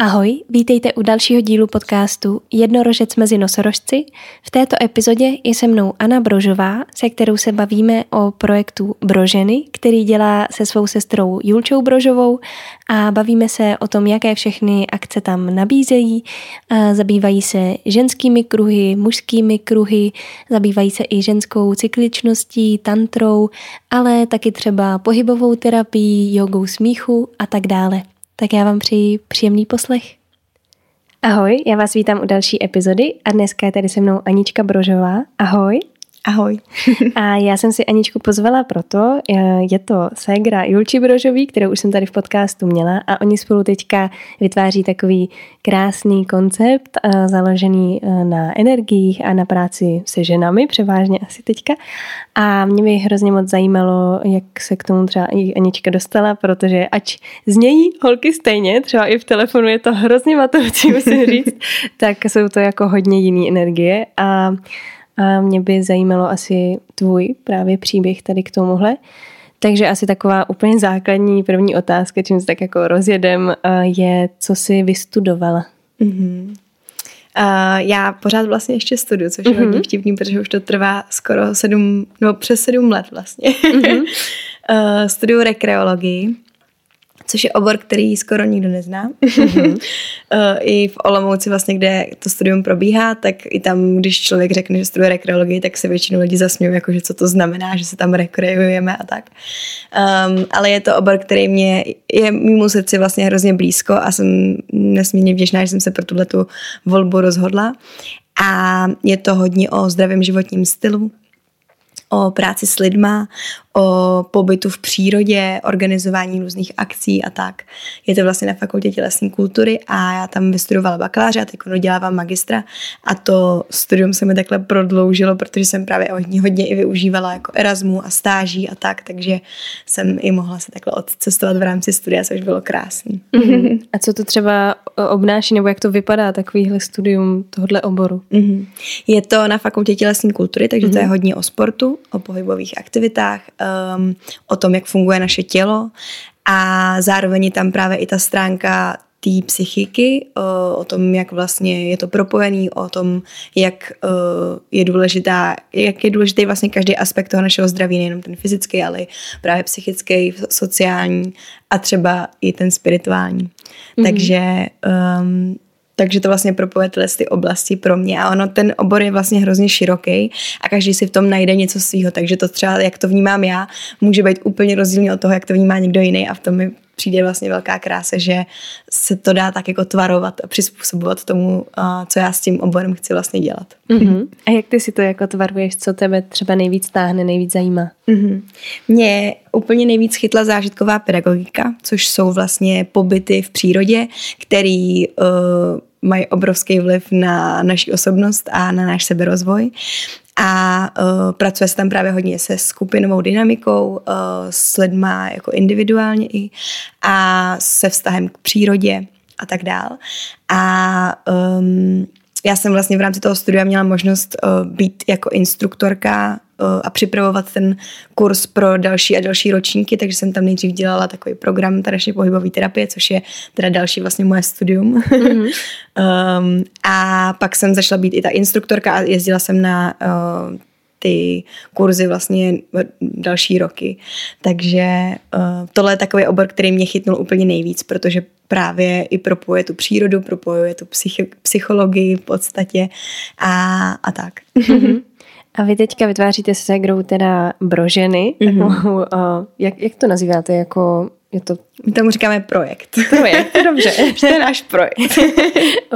Ahoj, vítejte u dalšího dílu podcastu Jednorožec mezi nosorožci. V této epizodě je se mnou Anna Brožová, se kterou se bavíme o projektu Broženy, který dělá se svou sestrou Julčou Brožovou a bavíme se o tom, jaké všechny akce tam nabízejí. Zabývají se ženskými kruhy, mužskými kruhy, zabývají se i ženskou cykličností, tantrou, ale taky třeba pohybovou terapii, jogou smíchu a tak dále tak já vám přeji příjemný poslech. Ahoj, já vás vítám u další epizody a dneska je tady se mnou Anička Brožová. Ahoj. Ahoj. a já jsem si Aničku pozvala proto, je to ségra Julči Brožový, kterou už jsem tady v podcastu měla a oni spolu teďka vytváří takový krásný koncept eh, založený eh, na energiích a na práci se ženami, převážně asi teďka. A mě by hrozně moc zajímalo, jak se k tomu třeba i Anička dostala, protože ač znějí holky stejně, třeba i v telefonu je to hrozně matoucí, musím říct, tak jsou to jako hodně jiný energie a a mě by zajímalo asi tvůj právě příběh tady k tomuhle. Takže asi taková úplně základní první otázka, čím se tak jako rozjedem, je, co jsi vystudovala? Mm-hmm. Uh, já pořád vlastně ještě studuju, což je mm-hmm. hodně vtipný, protože už to trvá skoro sedm, no přes sedm let vlastně. Mm-hmm. uh, studuju rekreologii což je obor, který skoro nikdo nezná. Mm-hmm. I v Olomouci vlastně, kde to studium probíhá, tak i tam, když člověk řekne, že studuje rekreologii, tak se většinou lidi zasmějí, jako že co to znamená, že se tam rekreujeme a tak. Um, ale je to obor, který mě je mimo srdci vlastně hrozně blízko a jsem nesmírně vděčná, že jsem se pro tuhle tu volbu rozhodla. A je to hodně o zdravém životním stylu, o práci s lidma, o pobytu v přírodě, organizování různých akcí a tak. Je to vlastně na fakultě tělesné kultury a já tam vystudovala bakaláře a teď dodělávám magistra a to studium se mi takhle prodloužilo, protože jsem právě hodně, hodně i využívala jako Erasmu a stáží a tak, takže jsem i mohla se takhle odcestovat v rámci studia, což bylo krásný. Mm-hmm. A co to třeba obnáší, nebo jak to vypadá takovýhle studium tohohle oboru? Mm-hmm. Je to na fakultě tělesné kultury, takže mm-hmm. to je hodně o sportu, o pohybových aktivitách, um, o tom, jak funguje naše tělo a zároveň je tam právě i ta stránka té psychiky, o, o tom, jak vlastně je to propojený, o tom, jak je důležitá, jak je důležitý vlastně každý aspekt toho našeho zdraví, nejenom ten fyzický, ale právě psychický, sociální a třeba i ten spirituální. Mm-hmm. Takže um, takže to vlastně propoje tyhle ty oblasti pro mě a ono ten obor je vlastně hrozně široký a každý si v tom najde něco svého, takže to třeba, jak to vnímám já, může být úplně rozdílně od toho, jak to vnímá někdo jiný a v tom mi přijde vlastně velká krása, že se to dá tak jako tvarovat a přizpůsobovat tomu, co já s tím oborem chci vlastně dělat. Mm-hmm. A jak ty si to jako tvaruješ, co tebe třeba nejvíc táhne, nejvíc zajímá? Mm-hmm. Mě úplně nejvíc chytla zážitková pedagogika, což jsou vlastně pobyty v přírodě, který uh, mají obrovský vliv na naši osobnost a na náš seberozvoj. A uh, pracuje se tam právě hodně se skupinovou dynamikou, uh, s lidma jako individuálně i a se vztahem k přírodě a tak dál. A um, já jsem vlastně v rámci toho studia měla možnost uh, být jako instruktorka a připravovat ten kurz pro další a další ročníky, takže jsem tam nejdřív dělala takový program taneční pohybové terapie, což je teda další vlastně moje studium. Mm-hmm. um, a pak jsem začala být i ta instruktorka a jezdila jsem na uh, ty kurzy vlastně další roky. Takže uh, tohle je takový obor, který mě chytnul úplně nejvíc, protože právě i propojuje tu přírodu, propojuje tu psychi- psychologii v podstatě a, a tak. Mm-hmm. A vy teďka vytváříte se segrou teda broženy. Mm-hmm. uh, jak, jak to nazýváte? Jako je to... My tomu říkáme projekt. Projekt, dobře. to je náš projekt.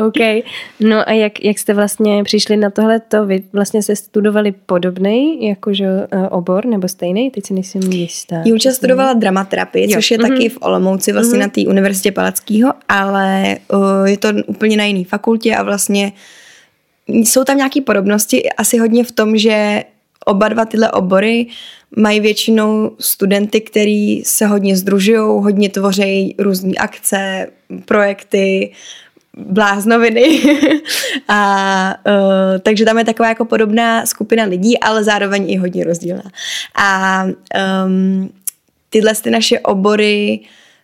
OK. No a jak, jak jste vlastně přišli na tohle? To vy vlastně se studovali podobný jakože uh, obor nebo stejný? Teď si nejsem jistá. Julča studovala dramaterapii, jo. což je mm-hmm. taky v Olomouci, vlastně mm-hmm. na té univerzitě Palackého, ale uh, je to úplně na jiné fakultě a vlastně jsou tam nějaké podobnosti asi hodně v tom, že oba dva tyhle obory mají většinou studenty, který se hodně združují, hodně tvoří různé akce, projekty, bláznoviny. a uh, takže tam je taková jako podobná skupina lidí, ale zároveň i hodně rozdílná. A um, tyhle ty naše obory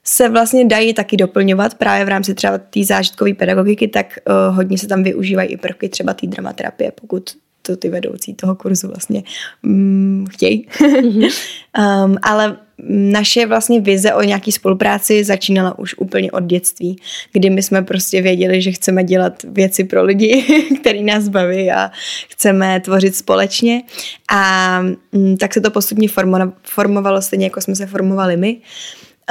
se vlastně dají taky doplňovat právě v rámci třeba té zážitkové pedagogiky, tak uh, hodně se tam využívají i prvky třeba té dramaterapie, pokud to ty vedoucí toho kurzu vlastně mm, chtějí. Mm-hmm. um, ale naše vlastně vize o nějaký spolupráci začínala už úplně od dětství, kdy my jsme prostě věděli, že chceme dělat věci pro lidi, který nás baví a chceme tvořit společně a mm, tak se to postupně formovalo stejně, jako jsme se formovali my.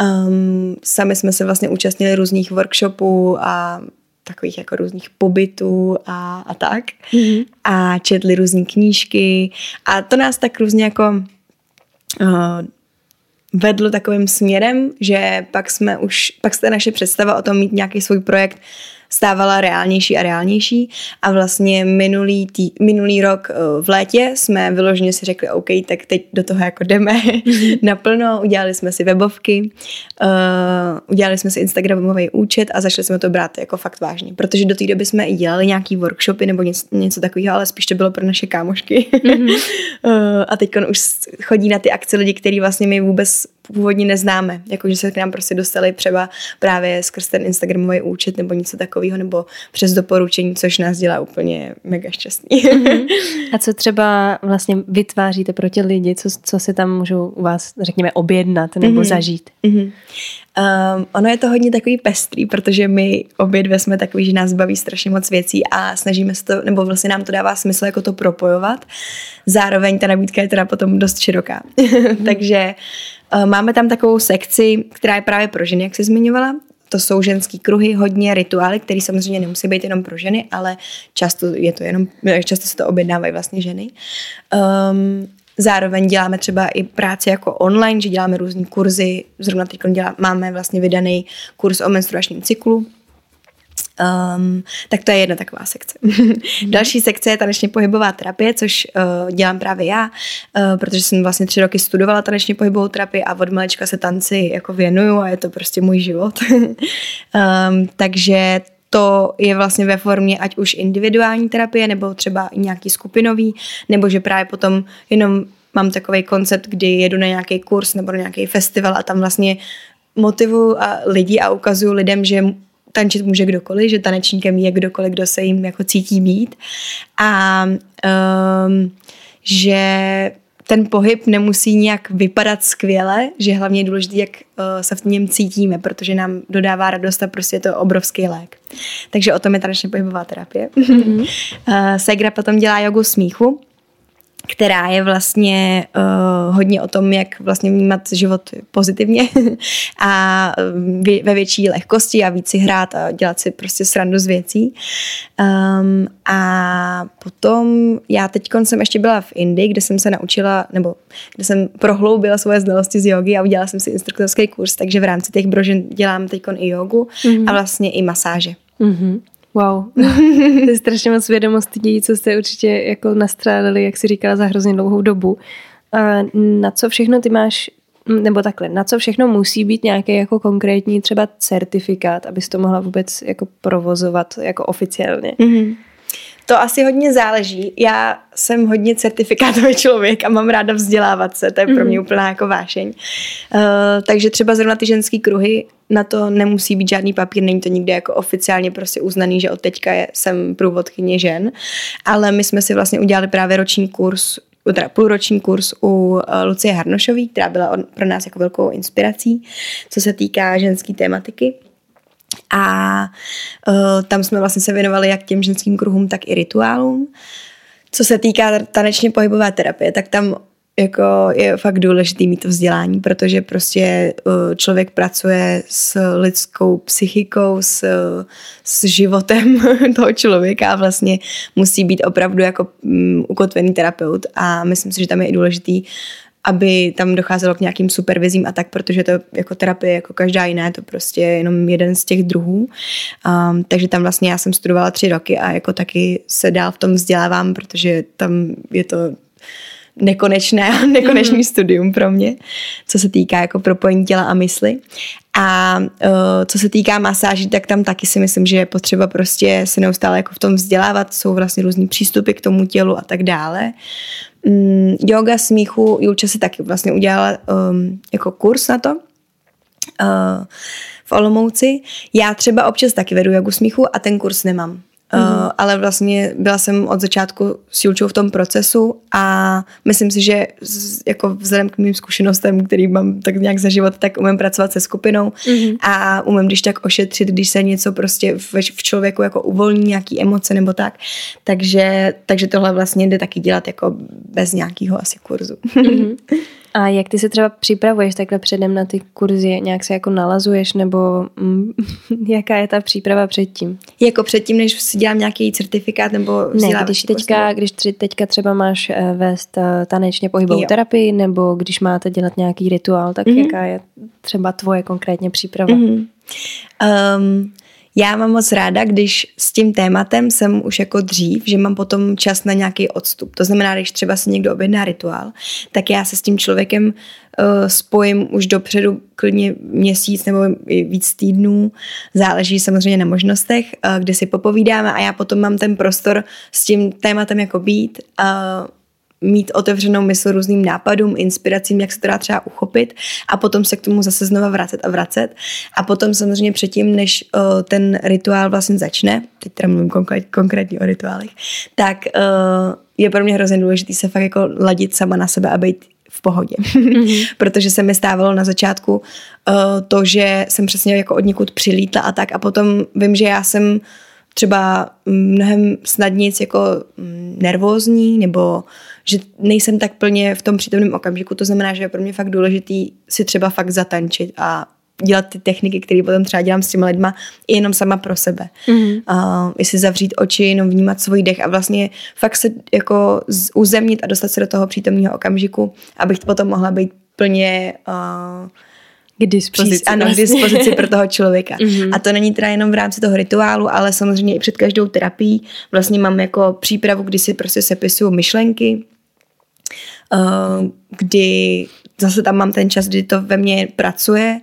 Um, sami jsme se vlastně účastnili různých workshopů a takových jako různých pobytů a, a tak. Mm-hmm. A četli různé knížky a to nás tak různě jako uh, vedlo takovým směrem, že pak jsme už, pak se naše představa o tom mít nějaký svůj projekt stávala reálnější a reálnější a vlastně minulý, tý, minulý rok eh, v létě jsme vyloženě si řekli, OK, tak teď do toho jako jdeme mm-hmm. naplno, udělali jsme si webovky, uh, udělali jsme si Instagramový účet a začali jsme to brát jako fakt vážně, protože do té doby jsme i dělali nějaký workshopy nebo něco, něco takového, ale spíš to bylo pro naše kámošky. Mm-hmm. uh, a teď už chodí na ty akce lidi, který vlastně my vůbec původně neznáme, jakože se k nám prostě dostali třeba právě skrz ten Instagramový účet nebo něco takového, nebo přes doporučení, což nás dělá úplně mega šťastný. Mm-hmm. A co třeba vlastně vytváříte pro ty lidi, co, co si tam můžou u vás, řekněme, objednat nebo mm-hmm. zažít? Mm-hmm. Um, ono je to hodně takový pestrý, protože my obě dvě jsme takový, že nás baví strašně moc věcí a snažíme se to, nebo vlastně nám to dává smysl jako to propojovat. Zároveň ta nabídka je teda potom dost široká. Mm-hmm. Takže uh, máme tam takovou sekci, která je právě pro ženy, jak jsi zmiňovala. To jsou ženský kruhy, hodně rituály, které samozřejmě nemusí být jenom pro ženy, ale často je to jenom, často se to objednávají vlastně ženy. Um, Zároveň děláme třeba i práci jako online, že děláme různé kurzy. Zrovna teď máme vlastně vydaný kurz o menstruačním cyklu, Um, tak to je jedna taková sekce. Další sekce je tanečně pohybová terapie, což uh, dělám právě já, uh, protože jsem vlastně tři roky studovala tanečně pohybovou terapii a od malečka se tanci jako věnuju a je to prostě můj život. um, takže to je vlastně ve formě ať už individuální terapie, nebo třeba nějaký skupinový, nebo že právě potom jenom mám takový koncept, kdy jedu na nějaký kurz nebo na nějaký festival a tam vlastně motivuju a lidi a ukazuju lidem, že tančit může kdokoliv, že tanečníkem je kdokoliv, kdo se jim jako cítí být. A um, že ten pohyb nemusí nějak vypadat skvěle, že hlavně je důležité, jak uh, se v něm cítíme, protože nám dodává radost a prostě je to obrovský lék. Takže o tom je tanečně pohybová terapie. Mm-hmm. Segra potom dělá jogu smíchu, která je vlastně uh, hodně o tom, jak vlastně vnímat život pozitivně a vě, ve větší lehkosti a víc si hrát a dělat si prostě srandu z věcí. Um, a potom já teď jsem ještě byla v Indii, kde jsem se naučila, nebo kde jsem prohloubila svoje znalosti z jogy a udělala jsem si instruktorský kurz, takže v rámci těch brožen dělám teď i jogu mm-hmm. a vlastně i masáže. Mm-hmm. Wow, to je strašně moc vědomostí, co jste určitě jako nastrádali, jak si říkala, za hrozně dlouhou dobu. A na co všechno ty máš, nebo takhle, na co všechno musí být nějaký jako konkrétní třeba certifikát, abys to mohla vůbec jako provozovat jako oficiálně? Mm-hmm. To asi hodně záleží. Já jsem hodně certifikátový člověk a mám ráda vzdělávat se, to je pro mě mm. úplná jako vášeň. Uh, takže třeba zrovna ty ženské kruhy, na to nemusí být žádný papír, není to nikde jako oficiálně prostě uznaný, že od teďka je, jsem průvodkyně žen, ale my jsme si vlastně udělali právě roční kurz teda půlroční kurz u uh, Lucie Harnošové, která byla pro nás jako velkou inspirací, co se týká ženské tématiky. A uh, tam jsme vlastně se věnovali jak těm ženským kruhům, tak i rituálům. Co se týká tanečně pohybové terapie, tak tam jako je fakt důležitý mít to vzdělání, protože prostě uh, člověk pracuje s lidskou psychikou, s, s životem toho člověka a vlastně musí být opravdu jako um, ukotvený terapeut a myslím si, že tam je i důležitý aby tam docházelo k nějakým supervizím a tak, protože to jako terapie, jako každá jiná, je to prostě jenom jeden z těch druhů. Um, takže tam vlastně já jsem studovala tři roky a jako taky se dál v tom vzdělávám, protože tam je to nekonečné nekonečný mm. studium pro mě, co se týká jako propojení těla a mysli. A uh, co se týká masáží, tak tam taky si myslím, že je potřeba prostě se neustále jako v tom vzdělávat, jsou vlastně různý přístupy k tomu tělu a tak dále. Um, yoga smíchu, Julča si taky vlastně udělala um, jako kurz na to, v Olomouci. Já třeba občas taky vedu jogu smíchu a ten kurz nemám. Mm-hmm. Uh, ale vlastně byla jsem od začátku s Julčou v tom procesu a myslím si, že z, jako vzhledem k mým zkušenostem, který mám tak nějak za život, tak umím pracovat se skupinou mm-hmm. a umím když tak ošetřit, když se něco prostě v, v člověku jako uvolní nějaký emoce nebo tak. Takže, takže tohle vlastně jde taky dělat jako bez nějakého asi kurzu. Mm-hmm. A jak ty se třeba připravuješ takhle předem na ty kurzy? Nějak se jako nalazuješ nebo mm, jaká je ta příprava předtím? Jako předtím, než si dělám nějaký certifikát nebo Ne, když teďka, když teďka třeba máš eh, vést eh, tanečně pohybovou jo. terapii nebo když máte dělat nějaký rituál, tak mm-hmm. jaká je třeba tvoje konkrétně příprava? Mm-hmm. Um, já mám moc ráda, když s tím tématem jsem už jako dřív, že mám potom čas na nějaký odstup. To znamená, když třeba si někdo objedná rituál, tak já se s tím člověkem uh, spojím už dopředu klidně měsíc nebo víc týdnů. Záleží samozřejmě na možnostech, uh, kde si popovídáme a já potom mám ten prostor s tím tématem jako být. Uh, mít otevřenou mysl různým nápadům, inspiracím, jak se to dá třeba uchopit a potom se k tomu zase znova vracet a vracet. A potom samozřejmě předtím, než uh, ten rituál vlastně začne, teď teda mluvím konkrét, konkrétně o rituálech, tak uh, je pro mě hrozně důležité se fakt jako ladit sama na sebe a být v pohodě. Mm-hmm. Protože se mi stávalo na začátku uh, to, že jsem přesně jako od někud přilítla a tak a potom vím, že já jsem třeba mnohem snadnic jako mm, nervózní nebo že nejsem tak plně v tom přítomném okamžiku. To znamená, že je pro mě fakt důležitý si třeba fakt zatančit a dělat ty techniky, které potom třeba dělám s těmi lidma, jenom sama pro sebe. Mm-hmm. Uh, jestli zavřít oči, jenom vnímat svůj dech a vlastně fakt se jako uzemnit a dostat se do toho přítomného okamžiku, abych potom mohla být plně uh, k dispozici. Ano, vlastně. k dispozici pro toho člověka. Mm-hmm. A to není teda jenom v rámci toho rituálu, ale samozřejmě i před každou terapií vlastně mám jako přípravu, kdy si prostě sepisuju myšlenky, kdy zase tam mám ten čas, kdy to ve mně pracuje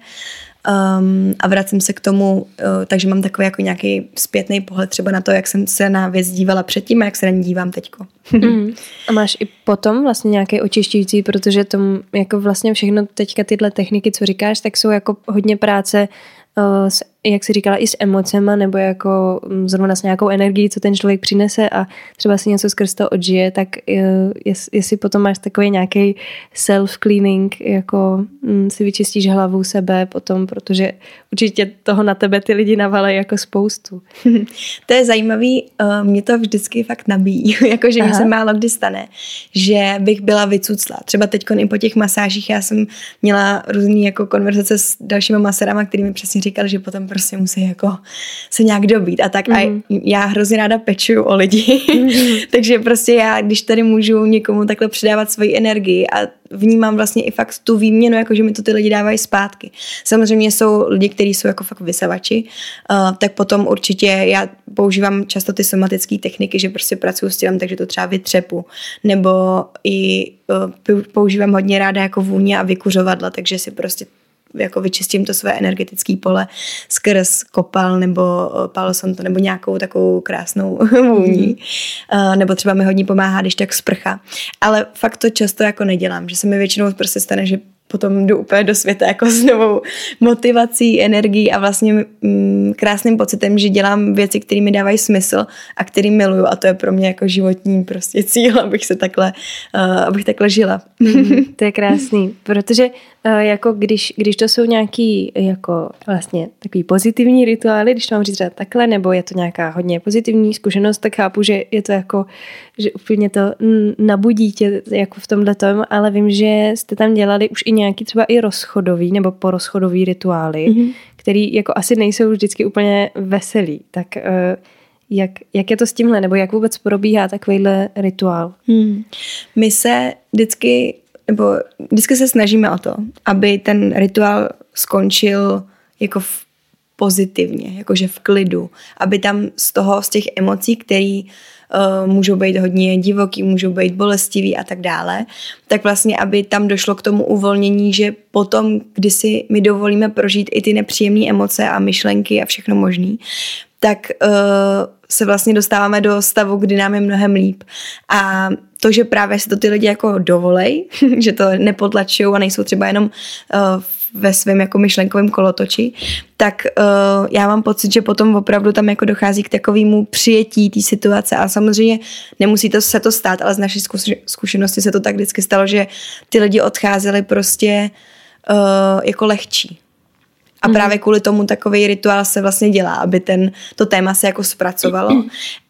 um, a vracím se k tomu, uh, takže mám takový jako nějaký zpětný pohled třeba na to, jak jsem se na věc dívala předtím a jak se na ní dívám teďko. Mm. A máš i potom vlastně nějaký očišťující, protože tom jako vlastně všechno teďka tyhle techniky, co říkáš, tak jsou jako hodně práce uh, s jak si říkala, i s emocema, nebo jako mm, zrovna s nějakou energií, co ten člověk přinese a třeba si něco skrz to odžije, tak eh, jestli potom máš takový nějaký self-cleaning, jako mm, si vyčistíš hlavu sebe potom, protože určitě toho na tebe ty lidi navalají jako spoustu. to je zajímavý, eh, mě to vždycky fakt nabíjí, jakože mi se málo kdy stane, že bych byla vycucla. Třeba teď i po těch masážích já jsem měla různé jako konverzace s dalšíma maserama, kterými přesně říkali, že potom prostě musí jako se nějak dobít a tak. Mm-hmm. A mhm. já hrozně ráda pečuju o lidi. Mm-hmm. Takže prostě já, když tady můžu někomu takhle předávat svoji energii a vnímám vlastně i fakt tu výměnu, jako že mi to ty lidi dávají zpátky. Samozřejmě jsou lidi, kteří jsou jako fakt vysavači, uh, tak potom určitě já používám často ty somatické techniky, že prostě pracuji s tělem, takže to třeba vytřepu, nebo i uh, používám hodně ráda jako vůně a vykuřovadla, takže si prostě jako vyčistím to své energetické pole skrz kopal nebo eh, palo santo nebo nějakou takovou krásnou vůní. Mm. Uh, nebo třeba mi hodně pomáhá, když tak sprcha. Ale fakt to často jako nedělám, že se mi většinou prostě stane, že potom jdu úplně do světa jako s novou motivací, energií a vlastně mm, krásným pocitem, že dělám věci, které mi dávají smysl a který miluju a to je pro mě jako životní prostě cíl, abych se takhle, uh, abych takhle žila. Mm, to je krásný, protože uh, jako když, když to jsou nějaký jako vlastně takový pozitivní rituály, když to mám říct takhle, nebo je to nějaká hodně pozitivní zkušenost, tak chápu, že je to jako, že úplně to nabudí tě jako v tomhle tom, ale vím, že jste tam dělali už i nějaký třeba i rozchodový nebo porozchodový rituály, mm-hmm. který jako asi nejsou vždycky úplně veselý. Tak uh, jak, jak je to s tímhle, nebo jak vůbec probíhá takovýhle rituál? Hmm. My se vždycky, nebo vždycky se snažíme o to, aby ten rituál skončil jako v pozitivně, jakože v klidu, aby tam z toho, z těch emocí, které uh, můžou být hodně divoký, můžou být bolestivý a tak dále, tak vlastně, aby tam došlo k tomu uvolnění, že potom, kdy si my dovolíme prožít i ty nepříjemné emoce a myšlenky a všechno možný, tak uh, se vlastně dostáváme do stavu, kdy nám je mnohem líp. A to, že právě si to ty lidi jako dovolej, že to nepotlačují a nejsou třeba jenom uh, ve svém jako myšlenkovém kolotoči, tak uh, já mám pocit, že potom opravdu tam jako dochází k takovému přijetí té situace a samozřejmě nemusí to se to stát, ale z naší zkušenosti se to tak vždycky stalo, že ty lidi odcházeli prostě uh, jako lehčí. A mm. právě kvůli tomu takový rituál se vlastně dělá, aby ten, to téma se jako zpracovalo.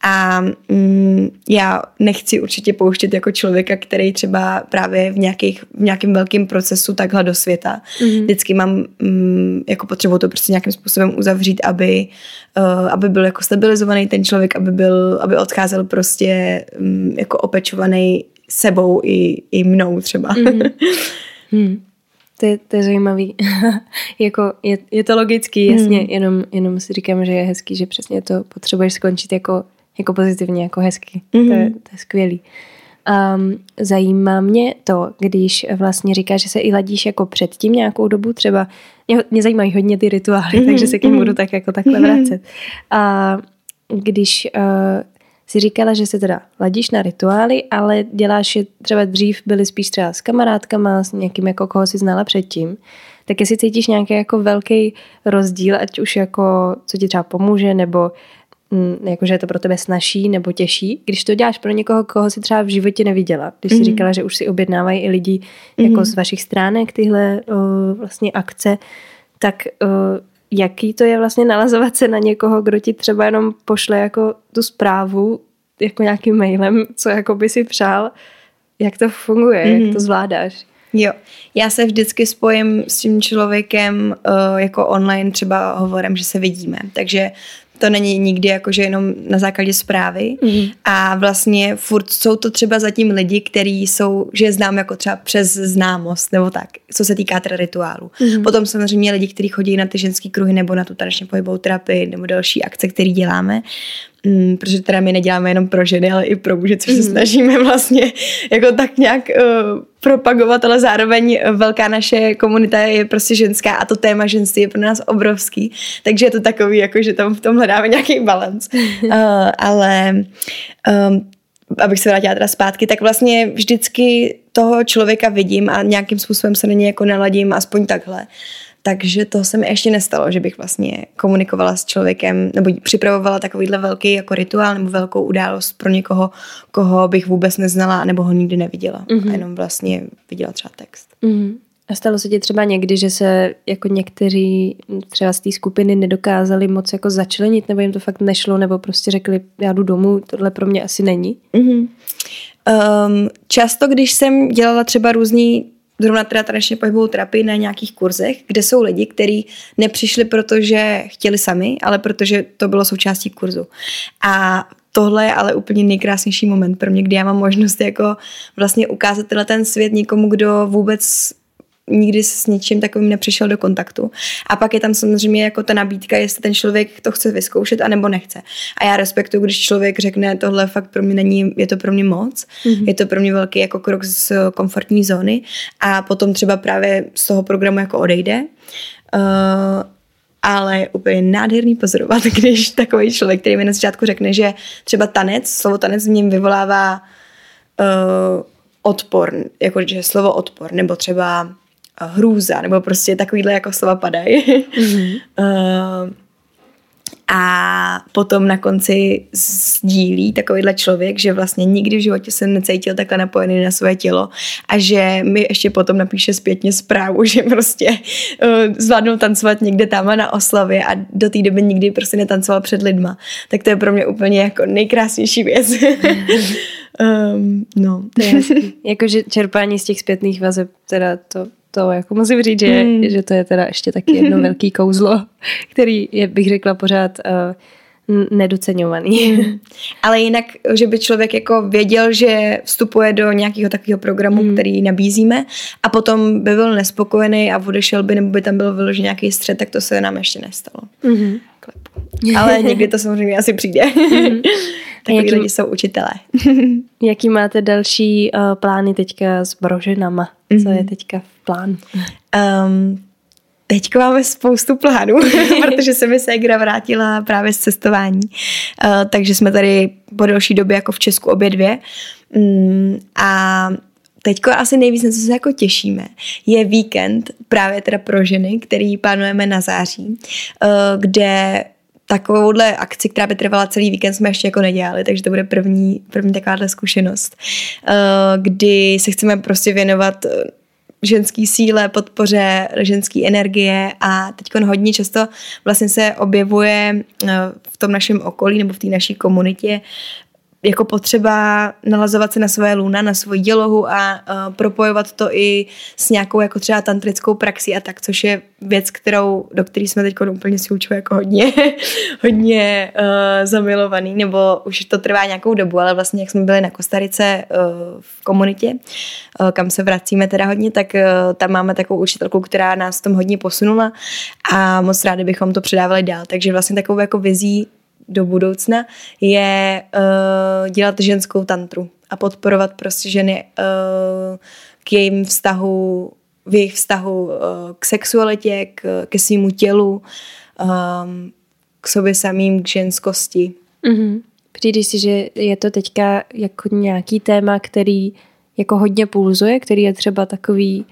A mm, já nechci určitě pouštět jako člověka, který třeba právě v, nějakých, v nějakém velkém procesu takhle do světa. Mm. Vždycky mám mm, jako potřebu to prostě nějakým způsobem uzavřít, aby, uh, aby byl jako stabilizovaný ten člověk, aby byl, aby odcházel prostě um, jako opečovaný sebou i, i mnou třeba. Mm. hmm. To je, to je zajímavý. jako je, je to logický, jasně, hmm. jenom, jenom si říkám, že je hezký, že přesně to potřebuješ skončit jako, jako pozitivně, jako hezky. Hmm. To, je, to je skvělý. Um, zajímá mě to, když vlastně říkáš, že se i ladíš jako předtím nějakou dobu, třeba mě, mě zajímají hodně ty rituály, mm takže se k ním budu tak jako takhle vracet. A když uh, si říkala, že se teda ladíš na rituály, ale děláš je třeba dřív, byly spíš třeba s kamarádkama, s někým, jako koho si znala předtím, tak jestli cítíš nějaký jako velký rozdíl, ať už jako, co ti třeba pomůže, nebo mm, jakože je to pro tebe snaží nebo těžší, když to děláš pro někoho, koho si třeba v životě neviděla. Když mm-hmm. si říkala, že už si objednávají i lidi jako mm-hmm. z vašich stránek tyhle o, vlastně akce, tak o, jaký to je vlastně nalazovat se na někoho, kdo ti třeba jenom pošle jako tu zprávu jako nějakým mailem, co jako by si přál, jak to funguje, mm-hmm. jak to mhm. zvládáš. Jo, já se vždycky spojím s tím člověkem uh, jako online třeba hovorem, že se vidíme, takže to není nikdy jakože jenom na základě zprávy mm. a vlastně furt jsou to třeba zatím lidi, kteří jsou, že je znám jako třeba přes známost nebo tak, co se týká teda rituálu. Mm. Potom samozřejmě lidi, kteří chodí na ty ženské kruhy nebo na tu tanečně pohybovou terapii nebo další akce, které děláme, Mm, protože teda my neděláme jenom pro ženy, ale i pro muže, což mm. se mhm. snažíme vlastně jako tak nějak uh, propagovat, ale zároveň velká naše komunita je prostě ženská a to téma ženství je pro nás obrovský, takže je to takový, jako že tam v tom hledáme nějaký balans. uh, ale um, abych se vrátila teda zpátky, tak vlastně vždycky toho člověka vidím a nějakým způsobem se na něj jako naladím, aspoň takhle. Takže to se mi ještě nestalo, že bych vlastně komunikovala s člověkem nebo připravovala takovýhle velký jako rituál nebo velkou událost pro někoho, koho bych vůbec neznala nebo ho nikdy neviděla. Mm-hmm. A jenom vlastně viděla třeba text. Mm-hmm. A stalo se ti třeba někdy, že se jako někteří třeba z té skupiny nedokázali moc jako začlenit, nebo jim to fakt nešlo, nebo prostě řekli, já jdu domů, tohle pro mě asi není? Mm-hmm. Um, často, když jsem dělala třeba různý zrovna teda tradičně pohybovou terapii na nějakých kurzech, kde jsou lidi, kteří nepřišli, protože chtěli sami, ale protože to bylo součástí kurzu. A tohle je ale úplně nejkrásnější moment pro mě, kdy já mám možnost jako vlastně ukázat ten svět někomu, kdo vůbec nikdy s ničím takovým nepřišel do kontaktu. A pak je tam samozřejmě jako ta nabídka, jestli ten člověk to chce vyzkoušet, anebo nechce. A já respektuju, když člověk řekne, tohle fakt pro mě není, je to pro mě moc, mm-hmm. je to pro mě velký jako krok z komfortní zóny a potom třeba právě z toho programu jako odejde. Uh, ale úplně nádherný pozorovat, když takový člověk, který mi na začátku řekne, že třeba tanec, slovo tanec v něm vyvolává uh, odpor, jakože slovo odpor, nebo třeba hrůza, nebo prostě takovýhle jako slova padají. Mm-hmm. uh, a potom na konci sdílí takovýhle člověk, že vlastně nikdy v životě se necítil takhle napojený na své tělo a že mi ještě potom napíše zpětně zprávu, že prostě uh, zvládnul tancovat někde tam na oslavě a do té doby nikdy prostě netancoval před lidma. Tak to je pro mě úplně jako nejkrásnější věc. um, no. To je Jakože čerpání z těch zpětných vazeb, teda to to jako musím říct, že, mm. že to je teda ještě taky jedno velký kouzlo, který je, bych řekla, pořád uh, nedoceňovaný. Mm. Ale jinak, že by člověk jako věděl, že vstupuje do nějakého takového programu, mm. který nabízíme a potom by byl nespokojený a odešel by, nebo by tam byl vyložen nějaký střed, tak to se nám ještě nestalo. Mm-hmm. Ale někdy to samozřejmě asi přijde. Mm-hmm. Takový jaký, lidi jsou učitelé. jaký máte další uh, plány teďka s broženama? Mm-hmm. Co je mhm. teďka v plán? Um, Teďko máme spoustu plánů, protože se mi ségra vrátila právě z cestování. Uh, takže jsme tady po delší době jako v Česku obě dvě. Um, a teďko asi nejvíc na co se jako těšíme, je víkend právě teda pro ženy, který plánujeme na září, uh, kde takovouhle akci, která by trvala celý víkend, jsme ještě jako nedělali, takže to bude první, první takováhle zkušenost, uh, kdy se chceme prostě věnovat ženský síle, podpoře ženské energie a teď hodně často vlastně se objevuje eh, v tom našem okolí nebo v té naší komunitě jako potřeba nalazovat se na své luna, na svoji dělohu a uh, propojovat to i s nějakou jako třeba tantrickou praxí a tak, což je věc, kterou, do které jsme teď úplně si učili jako hodně, hodně uh, zamilovaný, nebo už to trvá nějakou dobu, ale vlastně jak jsme byli na Kostarice uh, v komunitě, uh, kam se vracíme teda hodně, tak uh, tam máme takovou učitelku, která nás tom hodně posunula a moc rádi bychom to předávali dál. Takže vlastně takovou jako vizí do budoucna, je uh, dělat ženskou tantru a podporovat prostě ženy uh, k jejím vztahu, v jejich vztahu uh, k sexualitě, k, ke svýmu tělu, um, k sobě samým, k ženskosti. Mm-hmm. Přijde si, že je to teďka jako nějaký téma, který jako hodně pulzuje, který je třeba takový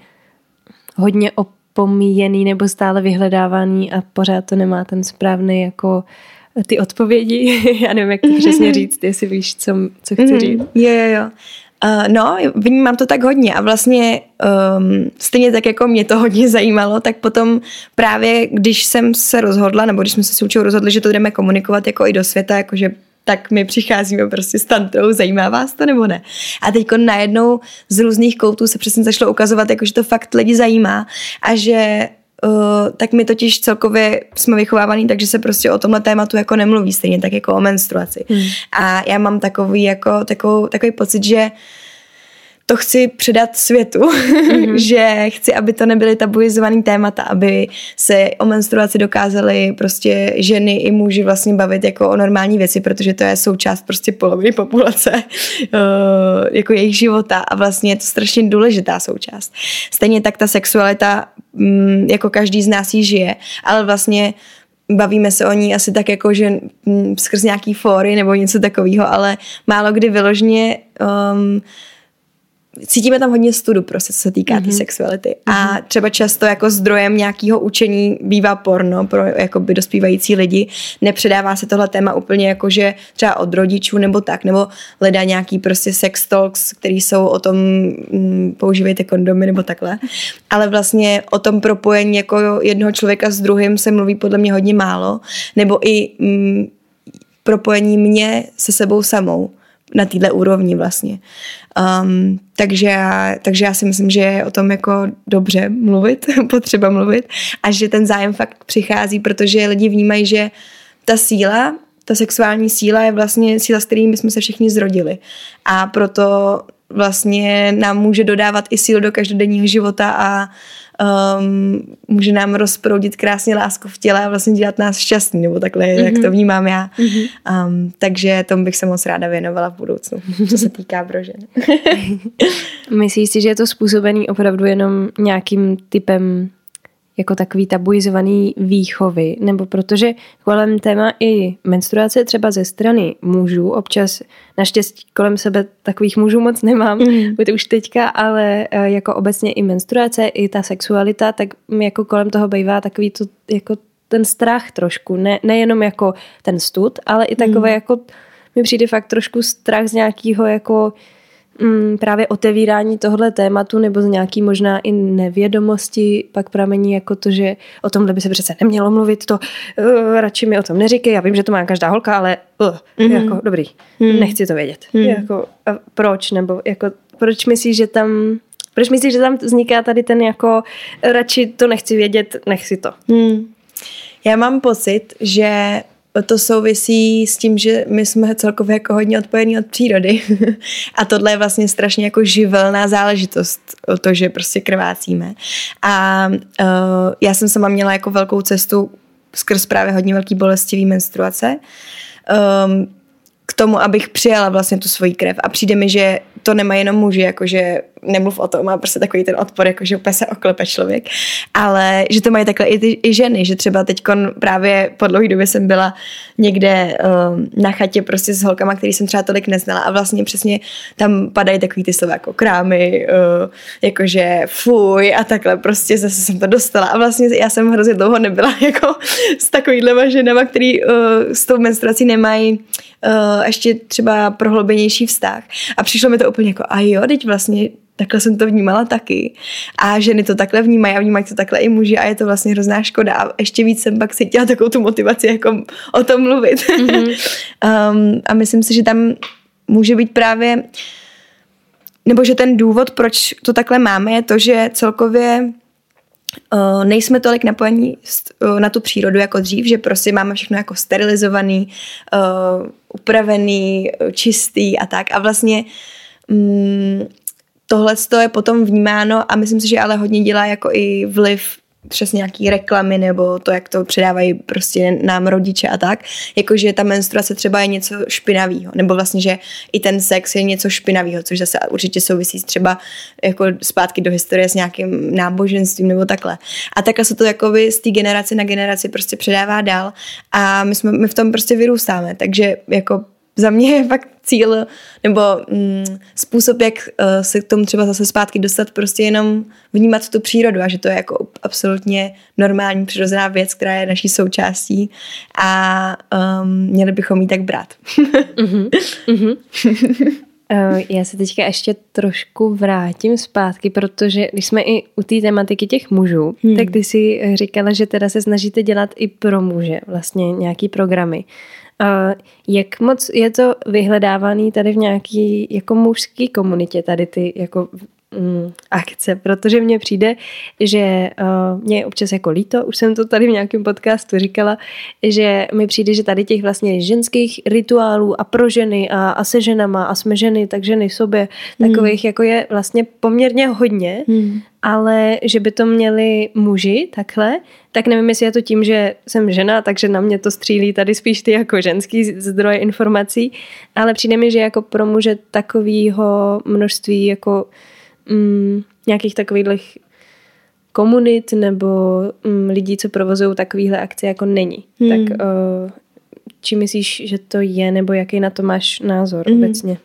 hodně opomíjený nebo stále vyhledávaný a pořád to nemá ten správný jako ty odpovědi. Já nevím, jak to přesně říct, jestli víš, co, co chci mhm. říct. Jo, jo, jo. Uh, no, vnímám to tak hodně a vlastně um, stejně tak, jako mě to hodně zajímalo, tak potom právě, když jsem se rozhodla, nebo když jsme se s učili rozhodli, že to jdeme komunikovat jako i do světa, jakože tak my přicházíme prostě s tantrou, zajímá vás to nebo ne? A teď najednou z různých koutů se přesně začalo ukazovat, jako, že to fakt lidi zajímá a že Uh, tak my totiž celkově jsme vychovávaný, takže se prostě o tomhle tématu jako nemluví stejně tak jako o menstruaci. Hmm. A já mám takový jako takovou, takový pocit, že uh, to chci předat světu, mm-hmm. že chci, aby to nebyly tabuizované témata, aby se o menstruaci dokázaly prostě ženy i muži vlastně bavit jako o normální věci, protože to je součást prostě poloviny populace uh, jako jejich života a vlastně je to strašně důležitá součást. Stejně tak ta sexualita, um, jako každý z nás ji žije, ale vlastně bavíme se o ní asi tak jako, že um, skrz nějaký fóry nebo něco takového, ale málo kdy vyložně um, cítíme tam hodně studu prostě, co se týká mm-hmm. té sexuality. A mm-hmm. třeba často jako zdrojem nějakého učení bývá porno pro jakoby dospívající lidi. Nepředává se tohle téma úplně jako, že třeba od rodičů nebo tak, nebo hledá nějaký prostě sex talks, který jsou o tom mm, používejte kondomy nebo takhle. Ale vlastně o tom propojení jako jednoho člověka s druhým se mluví podle mě hodně málo. Nebo i mm, propojení mě se sebou samou na této úrovni vlastně. Um, takže, já, takže já si myslím, že je o tom jako dobře mluvit, potřeba mluvit a že ten zájem fakt přichází, protože lidi vnímají, že ta síla, ta sexuální síla je vlastně síla, s kterými jsme se všichni zrodili. A proto vlastně nám může dodávat i sílu do každodenního života a um, může nám rozproudit krásně lásku v těle a vlastně dělat nás šťastný, nebo takhle, mm-hmm. jak to mhm. vnímám já. Mm-hmm. Um, takže tomu bych se moc ráda věnovala v budoucnu, co se týká brožen. Myslíš si, že je to způsobený opravdu jenom nějakým typem jako takový tabuizovaný výchovy, nebo protože kolem téma i menstruace třeba ze strany mužů, občas naštěstí kolem sebe takových mužů moc nemám, mm. už teďka, ale e, jako obecně i menstruace, i ta sexualita, tak jako kolem toho bývá takový to, jako ten strach trošku, ne, nejenom jako ten stud, ale i takové mm. jako mi přijde fakt trošku strach z nějakého jako mm, právě otevírání tohle tématu nebo z nějaký možná i nevědomosti pak pramení jako to, že o tomhle by se přece nemělo mluvit, to uh, radši mi o tom neříkej, já vím, že to má každá holka, ale uh, mm-hmm. jako dobrý, mm. nechci to vědět. Mm. Jako, a proč? Nebo jako, proč myslíš, že tam proč myslíš, že tam vzniká tady ten jako radši to nechci vědět, nechci to? Mm. Já mám pocit, že to souvisí s tím, že my jsme celkově jako hodně odpojení od přírody. a tohle je vlastně strašně jako živelná záležitost, to, že prostě krvácíme. A uh, já jsem sama měla jako velkou cestu skrz právě hodně velký bolestivý menstruace. Um, k tomu, abych přijala vlastně tu svoji krev. A přijde mi, že to nemá jenom muži, jakože nemluv o tom, má prostě takový ten odpor, jakože úplně se oklepe člověk, ale že to mají takhle i, ty, i ženy, že třeba teď právě po dlouhé době jsem byla někde uh, na chatě prostě s holkama, který jsem třeba tolik neznala. A vlastně přesně tam padají takový ty slova jako krámy, uh, jakože fuj a takhle. Prostě zase jsem to dostala. A vlastně já jsem hrozně dlouho nebyla jako s takovýhlema ženama, který uh, s tou menstruací nemají uh, ještě třeba prohloubenější vztah a přišlo mi to úplně jako a jo, teď vlastně takhle jsem to vnímala taky. A ženy to takhle vnímají a vnímají to takhle i muži a je to vlastně hrozná škoda. A ještě víc jsem pak cítila takovou tu motivaci, jako o tom mluvit. Mm-hmm. um, a myslím si, že tam může být právě, nebo že ten důvod, proč to takhle máme, je to, že celkově Uh, nejsme tolik napojení uh, na tu přírodu jako dřív, že prostě máme všechno jako sterilizovaný, uh, upravený, čistý a tak. A vlastně um, tohle je potom vnímáno a myslím si, že ale hodně dělá jako i vliv přes nějaký reklamy nebo to, jak to předávají prostě nám rodiče a tak, jakože ta menstruace třeba je něco špinavého, nebo vlastně, že i ten sex je něco špinavého, což zase určitě souvisí třeba jako zpátky do historie s nějakým náboženstvím nebo takhle. A takhle se to jakoby z té generace na generaci prostě předává dál a my, jsme, my v tom prostě vyrůstáme, takže jako za mě je fakt cíl nebo mm, způsob, jak uh, se k tomu třeba zase zpátky dostat, prostě jenom vnímat tu přírodu a že to je jako absolutně normální, přirozená věc, která je naší součástí a um, měli bychom ji tak brát. mm-hmm. Mm-hmm. Já se teďka ještě trošku vrátím zpátky, protože když jsme i u té tematiky těch mužů, hmm. tak ty si říkala, že teda se snažíte dělat i pro muže vlastně nějaký programy. A jak moc je to vyhledávaný tady v nějaký jako mužský komunitě, tady ty jako akce, protože mně přijde, že uh, mě je občas jako líto, už jsem to tady v nějakém podcastu říkala, že mi přijde, že tady těch vlastně ženských rituálů a pro ženy a, a se ženama a jsme ženy, tak ženy sobě, takových mm. jako je vlastně poměrně hodně, mm. ale že by to měli muži takhle, tak nevím, jestli je to tím, že jsem žena, takže na mě to střílí tady spíš ty jako ženský zdroje informací, ale přijde mi, že jako pro muže takového množství jako mm, nějakých takových komunit nebo mm, lidí, co provozují takovéhle akce, jako není. Hmm. Tak uh, či myslíš, že to je, nebo jaký na to máš názor hmm. obecně?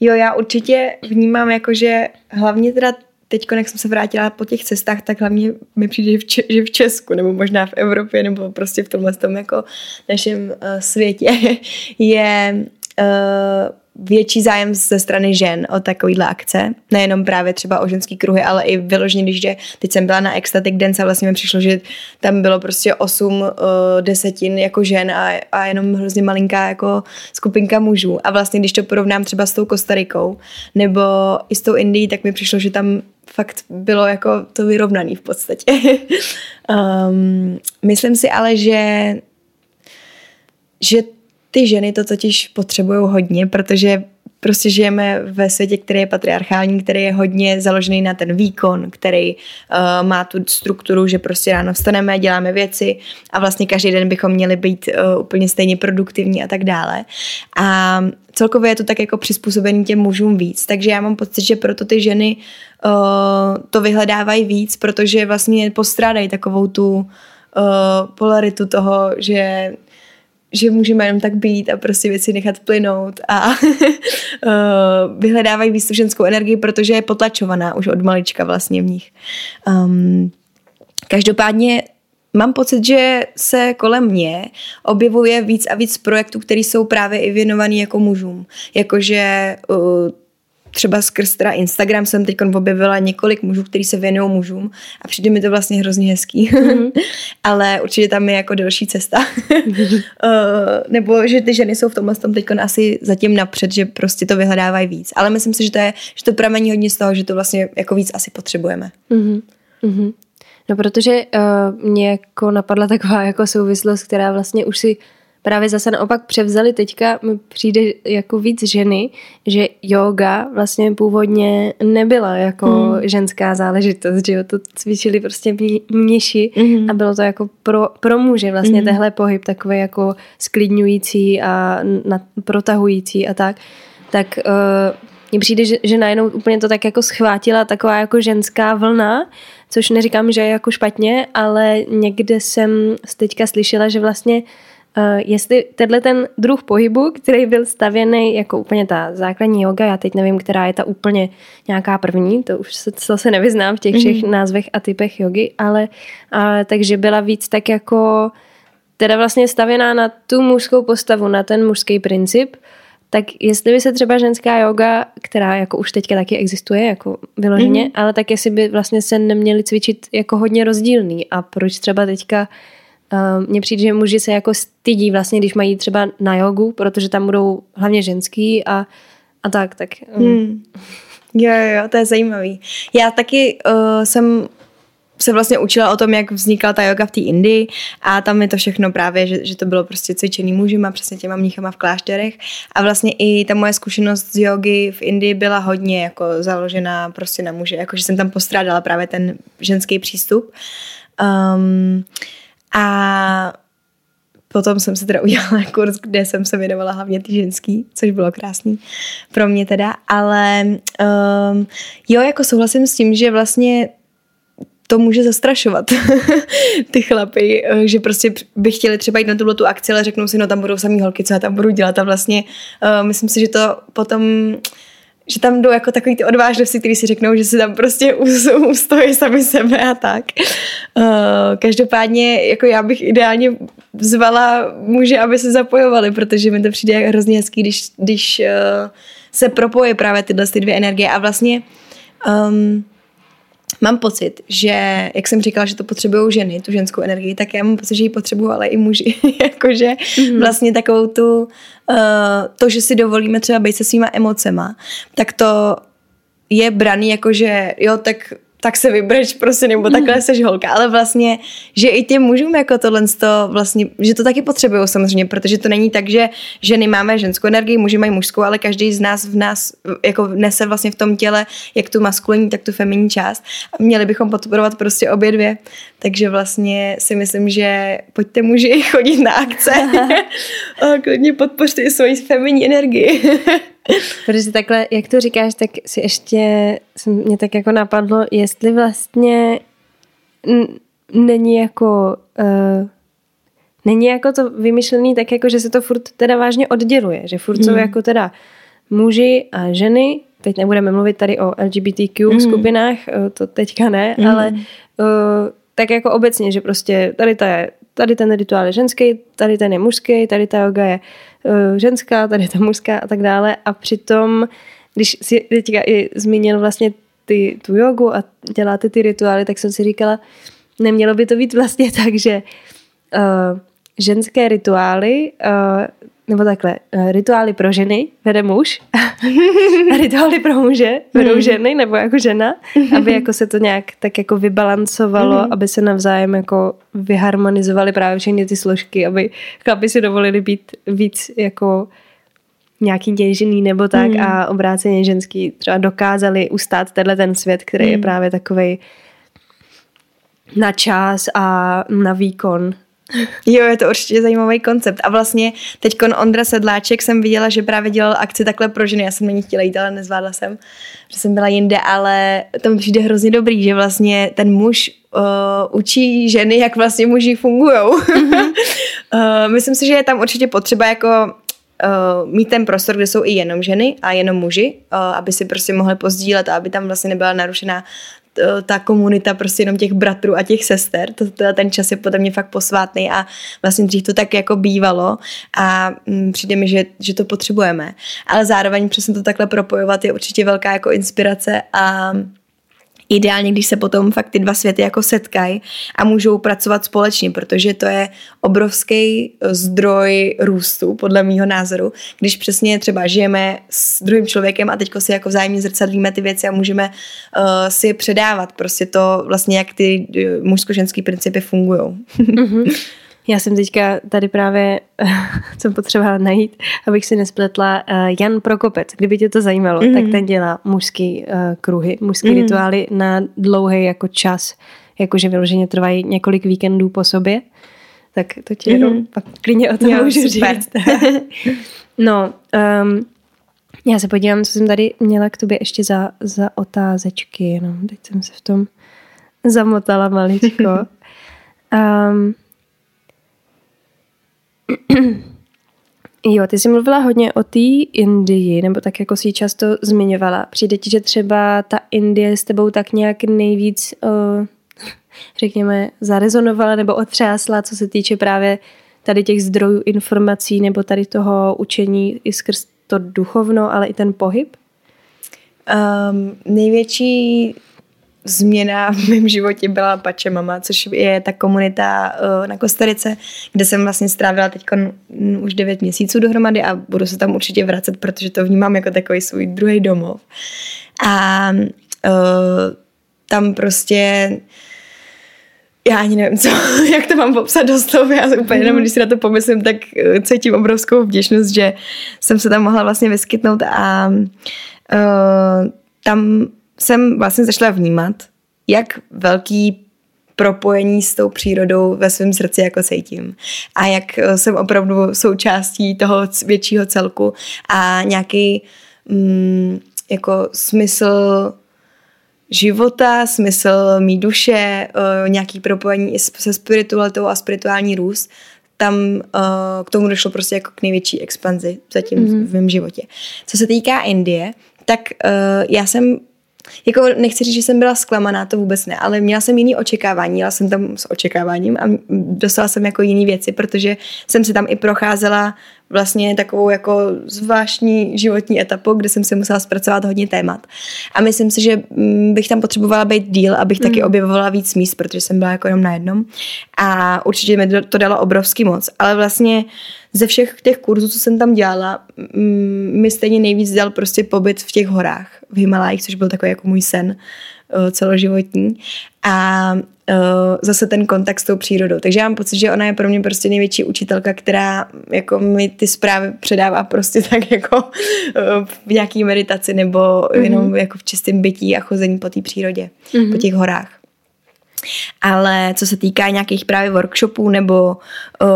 Jo, já určitě vnímám jako, že hlavně teda teď, jak jsem se vrátila po těch cestách, tak hlavně mi přijde, že v, že v Česku, nebo možná v Evropě, nebo prostě v tomhle tom jako našem uh, světě je uh, větší zájem ze strany žen o takovýhle akce. Nejenom právě třeba o ženský kruhy, ale i vyloženě, když je, teď jsem byla na Ecstatic Dance a vlastně mi přišlo, že tam bylo prostě 8 uh, desetin jako žen a, a jenom hrozně malinká jako skupinka mužů. A vlastně, když to porovnám třeba s tou Kostarikou nebo i s tou Indií, tak mi přišlo, že tam fakt bylo jako to vyrovnaný v podstatě. um, myslím si ale, že že ty ženy to totiž potřebují hodně, protože prostě žijeme ve světě, který je patriarchální, který je hodně založený na ten výkon, který uh, má tu strukturu, že prostě ráno vstaneme, děláme věci a vlastně každý den bychom měli být uh, úplně stejně produktivní a tak dále. A celkově je to tak jako přizpůsobený těm mužům víc, takže já mám pocit, že proto ty ženy uh, to vyhledávají víc, protože vlastně postrádají takovou tu uh, polaritu toho, že že můžeme jenom tak být a prostě věci nechat plynout a vyhledávají víc ženskou energii, protože je potlačovaná už od malička vlastně v nich. Um, každopádně mám pocit, že se kolem mě objevuje víc a víc projektů, které jsou právě i věnovaný jako mužům. Jakože uh, třeba skrz teda Instagram jsem teď objevila několik mužů, kteří se věnují mužům a přijde mi to vlastně hrozně hezký. Mm-hmm. Ale určitě tam je jako delší cesta. uh, nebo že ty ženy jsou v tomhle tom teď asi zatím napřed, že prostě to vyhledávají víc. Ale myslím si, že to je, že to pramení hodně z toho, že to vlastně jako víc asi potřebujeme. Mm-hmm. Mm-hmm. No protože uh, mě jako napadla taková jako souvislost, která vlastně už si právě zase naopak převzali teďka, mi přijde jako víc ženy, že yoga vlastně původně nebyla jako mm. ženská záležitost, že jo, to cvičili prostě mniši mm. a bylo to jako pro, pro muže vlastně mm. tehle pohyb takový jako sklidňující a na, protahující a tak, tak uh, mně přijde, že, že najednou úplně to tak jako schvátila taková jako ženská vlna, což neříkám, že je jako špatně, ale někde jsem teďka slyšela, že vlastně Uh, jestli tenhle ten druh pohybu, který byl stavěný jako úplně ta základní yoga, já teď nevím, která je ta úplně nějaká první, to už se, to se nevyznám v těch všech mm-hmm. názvech a typech jogy, ale uh, takže byla víc tak jako teda vlastně stavěná na tu mužskou postavu, na ten mužský princip, tak jestli by se třeba ženská yoga, která jako už teďka taky existuje, jako vyloženě, mm-hmm. ale tak jestli by vlastně se neměli cvičit jako hodně rozdílný a proč třeba teďka uh, mně přijde, že muži se jako stydí vlastně, když mají třeba na jogu, protože tam budou hlavně ženský a, a tak, tak. Um. Hmm. Jo, jo, to je zajímavý. Já taky uh, jsem se vlastně učila o tom, jak vznikla ta yoga v té Indii a tam je to všechno právě, že, že to bylo prostě cvičený mužima, přesně těma mnichama v klášterech a vlastně i ta moje zkušenost z jogy v Indii byla hodně jako založená prostě na muže, jakože jsem tam postrádala právě ten ženský přístup. Um, a Potom jsem si teda udělala kurz, kde jsem se věnovala hlavně ty ženský, což bylo krásný pro mě teda, ale um, jo, jako souhlasím s tím, že vlastně to může zastrašovat ty chlapy, eh, že prostě by chtěli třeba jít na tuhle tu akci, ale řeknou si, no tam budou samý holky, co já tam budu dělat? A vlastně uh, myslím si, že to potom že tam jdou jako takový ty odvážnosti, kteří si řeknou, že si tam prostě ustojí sami sebe a tak. Uh, každopádně jako já bych ideálně zvala muže, aby se zapojovali, protože mi to přijde hrozně hezký, když, když uh, se propojí právě tyhle ty dvě energie a vlastně um, mám pocit, že, jak jsem říkala, že to potřebují ženy, tu ženskou energii, tak já mám pocit, že ji potřebují ale i muži. Jakože mm-hmm. vlastně takovou tu, uh, to, že si dovolíme třeba být se svýma emocema, tak to je braný jako, že jo, tak tak se vybreč prostě, nebo takhle mm. seš holka, ale vlastně, že i těm mužům jako tohle to vlastně, že to taky potřebují samozřejmě, protože to není tak, že ženy máme ženskou energii, muži mají mužskou, ale každý z nás v nás jako nese vlastně v tom těle jak tu maskulinní, tak tu feminní část a měli bychom podporovat prostě obě dvě, takže vlastně si myslím, že pojďte muži chodit na akce a klidně podpořte i svoji feminní energii. Protože takhle, jak to říkáš, tak si ještě mě tak jako napadlo, jestli vlastně není jako uh, není jako to vymyšlený tak jako, že se to furt teda vážně odděluje, že furt hmm. jsou jako teda muži a ženy, teď nebudeme mluvit tady o LGBTQ hmm. skupinách, eh, to teďka ne, hmm. ale uh, tak jako obecně, že prostě tady ta je tady ten rituál je ženský, tady ten je mužský, tady ta yoga je uh, ženská, tady ta mužská a tak dále. A přitom, když si teďka i zmínil vlastně ty, tu jogu a děláte ty rituály, tak jsem si říkala, nemělo by to být vlastně tak, že uh, ženské rituály uh, nebo takhle, eh, rituály pro ženy vede muž a rituály pro muže vedou hmm. ženy nebo jako žena, aby jako se to nějak tak jako vybalancovalo, hmm. aby se navzájem jako vyharmonizovaly právě všechny ty složky, aby chlapi si dovolili být víc jako nějaký děžený nebo tak hmm. a obráceně ženský třeba dokázali ustát tenhle ten svět, který je právě takovej na čas a na výkon Jo, je to určitě zajímavý koncept. A vlastně teď Ondra Sedláček jsem viděla, že právě dělal akci takhle pro ženy. Já jsem na ní chtěla jít, ale nezvládla jsem, že jsem byla jinde, ale to mi přijde hrozně dobrý, že vlastně ten muž uh, učí ženy, jak vlastně muži fungují. Mm-hmm. uh, myslím si, že je tam určitě potřeba jako uh, mít ten prostor, kde jsou i jenom ženy a jenom muži, uh, aby si prostě mohli pozdílet a aby tam vlastně nebyla narušená ta komunita prostě jenom těch bratrů a těch sester, to, to, ten čas je podle mě fakt posvátný a vlastně dřív to tak jako bývalo a mm, přijde mi, že, že to potřebujeme. Ale zároveň přesně to takhle propojovat je určitě velká jako inspirace a ideálně, když se potom fakt ty dva světy jako setkají a můžou pracovat společně, protože to je obrovský zdroj růstu, podle mýho názoru, když přesně třeba žijeme s druhým člověkem a teďko si jako vzájemně zrcadlíme ty věci a můžeme uh, si je předávat, prostě to vlastně, jak ty uh, mužsko-ženský principy fungují. mm-hmm. Já jsem teďka tady právě, jsem potřebovala najít, abych si nespletla, uh, Jan Prokopec, kdyby tě to zajímalo, mm-hmm. tak ten dělá mužský uh, kruhy, mužský mm-hmm. rituály na dlouhý jako čas, jakože vyloženě trvají několik víkendů po sobě, tak to ti mm-hmm. jenom pak klidně o tom jo, můžu super. říct. no, um, já se podívám, co jsem tady měla k tobě ještě za, za otázečky, jenom teď jsem se v tom zamotala maličko. Um, Jo, ty jsi mluvila hodně o té Indii, nebo tak jako si ji často zmiňovala. Přijde ti, že třeba ta Indie s tebou tak nějak nejvíc, uh, řekněme, zarezonovala nebo otřásla, co se týče právě tady těch zdrojů informací nebo tady toho učení i skrz to duchovno, ale i ten pohyb? Um, největší změna v mém životě byla Pače Mama, což je ta komunita uh, na Kostarice, kde jsem vlastně strávila teď už 9 měsíců dohromady a budu se tam určitě vracet, protože to vnímám jako takový svůj druhý domov. A uh, tam prostě já ani nevím, co, jak to mám popsat do slov, já úplně jenom, když si na to pomyslím, tak uh, cítím obrovskou vděčnost, že jsem se tam mohla vlastně vyskytnout a uh, tam jsem vlastně začala vnímat, jak velký propojení s tou přírodou ve svém srdci jako cítím. A jak eh, jsem opravdu součástí toho většího celku a nějaký mm, jako smysl života, smysl mý duše, eh, nějaký propojení se spiritualitou a spirituální růst, tam uh, k tomu došlo prostě jako k největší expanzi zatím mm-hmm. v mém životě. Co se týká Indie, tak já jsem jako nechci říct, že jsem byla zklamaná, to vůbec ne, ale měla jsem jiný očekávání, jela jsem tam s očekáváním a dostala jsem jako jiný věci, protože jsem si tam i procházela vlastně takovou jako zvláštní životní etapu, kde jsem si musela zpracovat hodně témat. A myslím si, že mm, bych tam potřebovala být díl, abych mm. taky objevovala víc míst, protože jsem byla jako jenom na jednom. A určitě mi to dalo obrovský moc. Ale vlastně ze všech těch kurzů, co jsem tam dělala, mm, mi stejně nejvíc dal prostě pobyt v těch horách, v Himalájích, což byl takový jako můj sen uh, celoživotní. A zase ten kontakt s tou přírodou. Takže já mám pocit, že ona je pro mě prostě největší učitelka, která jako mi ty zprávy předává prostě tak jako uh, v nějaký meditaci nebo mm-hmm. jenom jako v čistém bytí a chození po té přírodě, mm-hmm. po těch horách. Ale co se týká nějakých právě workshopů nebo uh,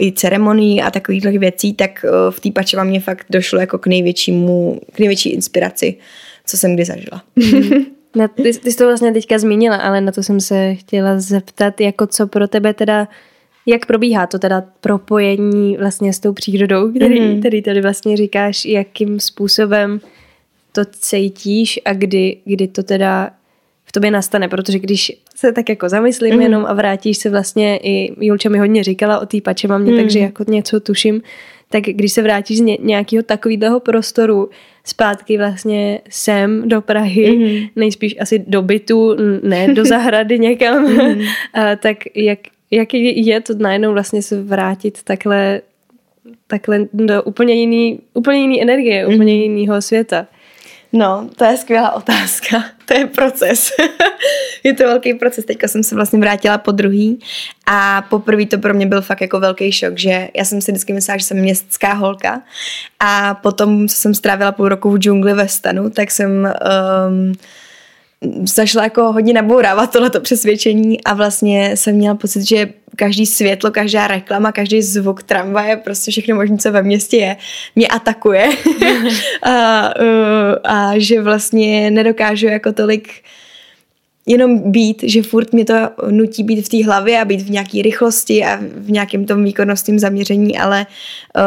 i ceremonií a takových věcí, tak uh, v té pačeva mě fakt došlo jako k největšímu, k největší inspiraci, co jsem kdy zažila. Mm. Na, ty, ty jsi to vlastně teďka zmínila, ale na to jsem se chtěla zeptat, jako co pro tebe teda, jak probíhá to teda propojení vlastně s tou přírodou, který, mm. který tady vlastně říkáš, jakým způsobem to cítíš a kdy, kdy to teda v tobě nastane, protože když se tak jako zamyslím mm. jenom a vrátíš se vlastně, i Julča mi hodně říkala o té pače mamě, mm. takže jako něco tuším, tak když se vrátíš z nějakého takového prostoru zpátky vlastně sem do Prahy, mm. nejspíš asi do bytu, ne do zahrady někam, mm. a, tak jak, jak je to najednou vlastně se vrátit takhle takhle do úplně jiný, úplně jiný energie, mm. úplně jiného světa. No, to je skvělá otázka. To je proces. je to velký proces. Teďka jsem se vlastně vrátila po druhý a poprvé to pro mě byl fakt jako velký šok, že já jsem si vždycky myslela, že jsem městská holka a potom, co jsem strávila půl roku v džungli ve stanu, tak jsem um, zašla jako hodně nabourávat tohleto přesvědčení a vlastně jsem měla pocit, že každý světlo, každá reklama, každý zvuk tramvaje, prostě všechno možné, co ve městě je, mě atakuje. A, uh, a že vlastně nedokážu jako tolik jenom být, že furt mě to nutí být v té hlavě a být v nějaké rychlosti a v nějakém tom výkonnostním zaměření, ale uh,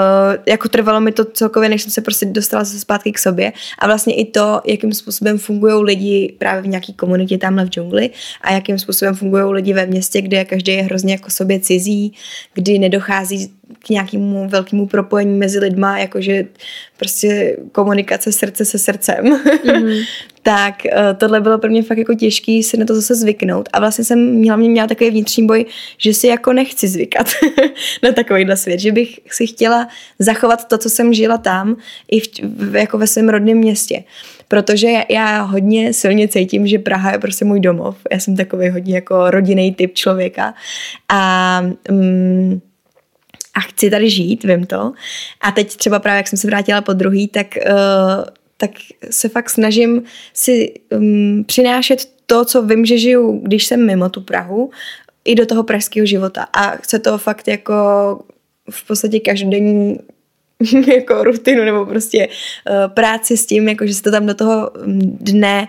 jako trvalo mi to celkově, než jsem se prostě dostala se zpátky k sobě a vlastně i to, jakým způsobem fungují lidi právě v nějaké komunitě tamhle v džungli a jakým způsobem fungují lidi ve městě, kde každý je hrozně jako sobě cizí, kdy nedochází k nějakému velkému propojení mezi lidma, jakože prostě komunikace srdce se srdcem. Mm-hmm. tak uh, tohle bylo pro mě fakt jako těžký si na to zase zvyknout a vlastně jsem měla, mě měla takový vnitřní boj, že si jako nechci zvykat na takovýhle svět, že bych si chtěla zachovat to, co jsem žila tam i v, jako ve svém rodném městě protože já, já hodně silně cítím, že Praha je prostě můj domov. Já jsem takový hodně jako rodinný typ člověka a mm, a chci tady žít, vím to. A teď třeba právě, jak jsem se vrátila po druhý, tak, uh, tak se fakt snažím si um, přinášet to, co vím, že žiju, když jsem mimo tu Prahu, i do toho pražského života. A chce to fakt jako v podstatě každodenní jako rutinu nebo prostě uh, práci s tím, jako že se to tam do toho mm, dne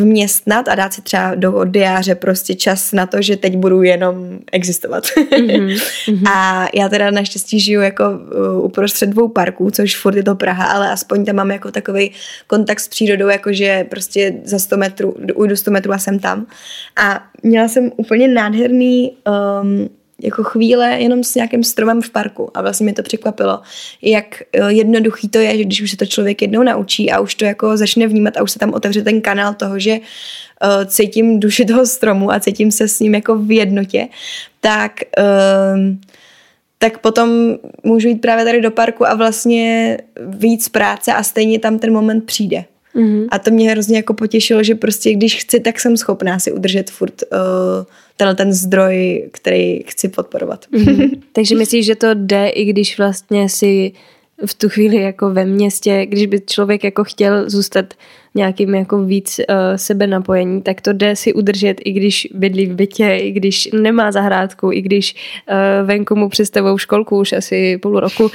vměstnat a dát si třeba do diáře prostě čas na to, že teď budu jenom existovat. Mm-hmm. a já teda naštěstí žiju jako uh, uprostřed dvou parků, což furt je to Praha, ale aspoň tam mám jako takový kontakt s přírodou, jakože prostě za 100 metrů, ujdu 100 metrů a jsem tam. A měla jsem úplně nádherný um, jako chvíle jenom s nějakým stromem v parku a vlastně mi to překvapilo, jak eh, jednoduchý to je, že když už se to člověk jednou naučí a už to jako začne vnímat a už se tam otevře ten kanál toho, že uh, cítím duši toho stromu a cítím se s ním jako v jednotě, tak uh, tak potom můžu jít právě tady do parku a vlastně víc práce a stejně tam ten moment přijde. Mm-hmm. A to mě hrozně jako potěšilo, že prostě když chci, tak jsem schopná si udržet furt uh, tenhle ten zdroj, který chci podporovat. Mm-hmm. Takže myslíš, že to jde, i když vlastně si v tu chvíli jako ve městě, když by člověk jako chtěl zůstat nějakým jako víc uh, sebe napojení, tak to jde si udržet, i když bydlí v bytě, i když nemá zahrádku, i když uh, venku mu představou školku už asi půl roku, uh,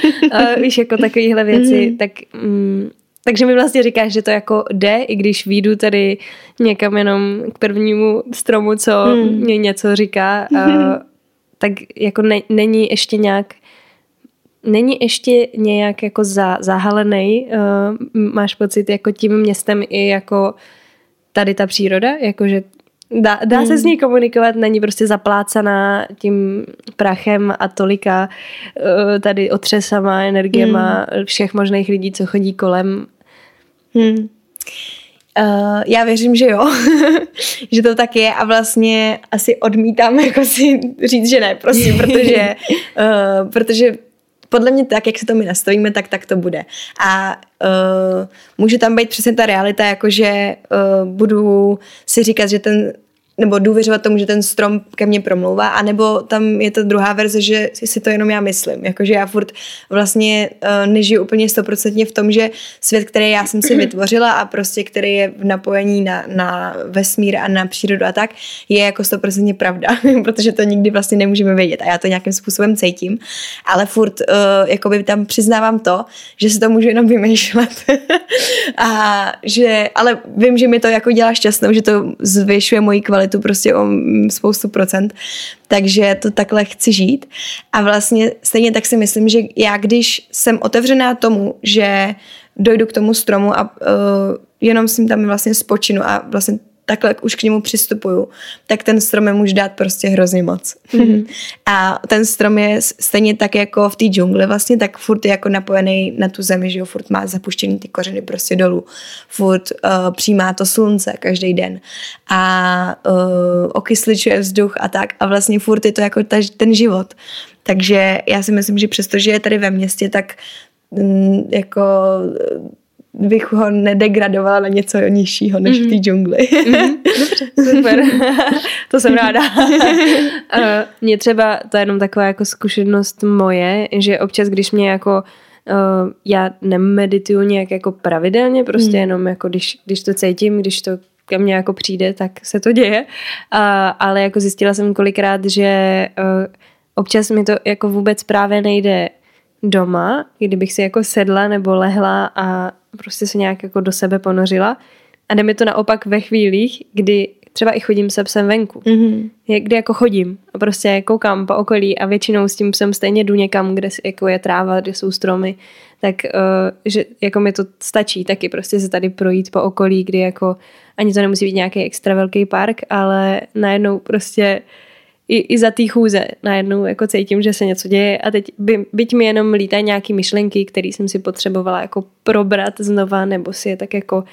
víš, jako takovéhle věci, mm-hmm. tak um, takže mi vlastně říkáš, že to jako jde, i když výjdu tady někam jenom k prvnímu stromu, co hmm. mě něco říká, uh, tak jako ne, není ještě nějak není ještě nějak jako za, zahalený, uh, máš pocit jako tím městem i jako tady ta příroda, jakože dá, dá hmm. se s ní komunikovat, není prostě zaplácaná tím prachem a tolika uh, tady otřesama, energiema hmm. všech možných lidí, co chodí kolem Hmm. Uh, já věřím, že jo, že to tak je a vlastně asi odmítám jako si říct, že ne, prosím, protože, uh, protože podle mě tak, jak se to my nastavíme, tak tak to bude. A uh, může tam být přesně ta realita, jakože uh, budu si říkat, že ten nebo důvěřovat tomu, že ten strom ke mně promlouvá, anebo tam je to druhá verze, že si to jenom já myslím. Jakože já furt vlastně uh, nežiju úplně stoprocentně v tom, že svět, který já jsem si vytvořila a prostě který je v napojení na, na vesmír a na přírodu a tak, je jako stoprocentně pravda, protože to nikdy vlastně nemůžeme vědět a já to nějakým způsobem cítím, ale furt uh, jakoby tam přiznávám to, že si to můžu jenom vymýšlet a že, ale vím, že mi to jako dělá šťastnou, že to zvyšuje moji kvalitu kvalitu prostě o spoustu procent. Takže to takhle chci žít. A vlastně stejně tak si myslím, že já když jsem otevřená tomu, že dojdu k tomu stromu a uh, jenom s ním tam vlastně spočinu a vlastně takhle jak už k němu přistupuju, tak ten strom je může dát prostě hrozně moc. Mm-hmm. A ten strom je stejně tak jako v té džungli vlastně, tak furt je jako napojený na tu zemi, že jo, furt má zapuštěný ty kořeny prostě dolů. Furt uh, přijímá to slunce každý den a uh, okysličuje vzduch a tak a vlastně furt je to jako ta, ten život. Takže já si myslím, že přestože je tady ve městě, tak mm, jako bych ho nedegradovala na něco nižšího než mm-hmm. v té mhm. džungli. mm-hmm. Dobře, super. to jsem ráda. Mně třeba, to je jenom taková jako zkušenost moje, že občas, když mě jako uh, já nemedituju nějak jako pravidelně, prostě mm. jenom jako když, když to cítím, když to ke mně jako přijde, tak se to děje. Uh, ale jako zjistila jsem kolikrát, že uh, občas mi to jako vůbec právě nejde doma, kdybych si jako sedla nebo lehla a prostě se nějak jako do sebe ponořila. A jde mi to naopak ve chvílích, kdy třeba i chodím se psem venku. Mm-hmm. Kdy jako chodím a prostě koukám po okolí a většinou s tím psem stejně jdu někam, kde jako je tráva, kde jsou stromy, tak uh, že jako mi to stačí taky prostě se tady projít po okolí, kdy jako ani to nemusí být nějaký extra velký park, ale najednou prostě uh, i, i za té chůze najednou jako cítím, že se něco děje a teď by, byť mi jenom lítají nějaké myšlenky, které jsem si potřebovala jako probrat znova nebo si je tak jako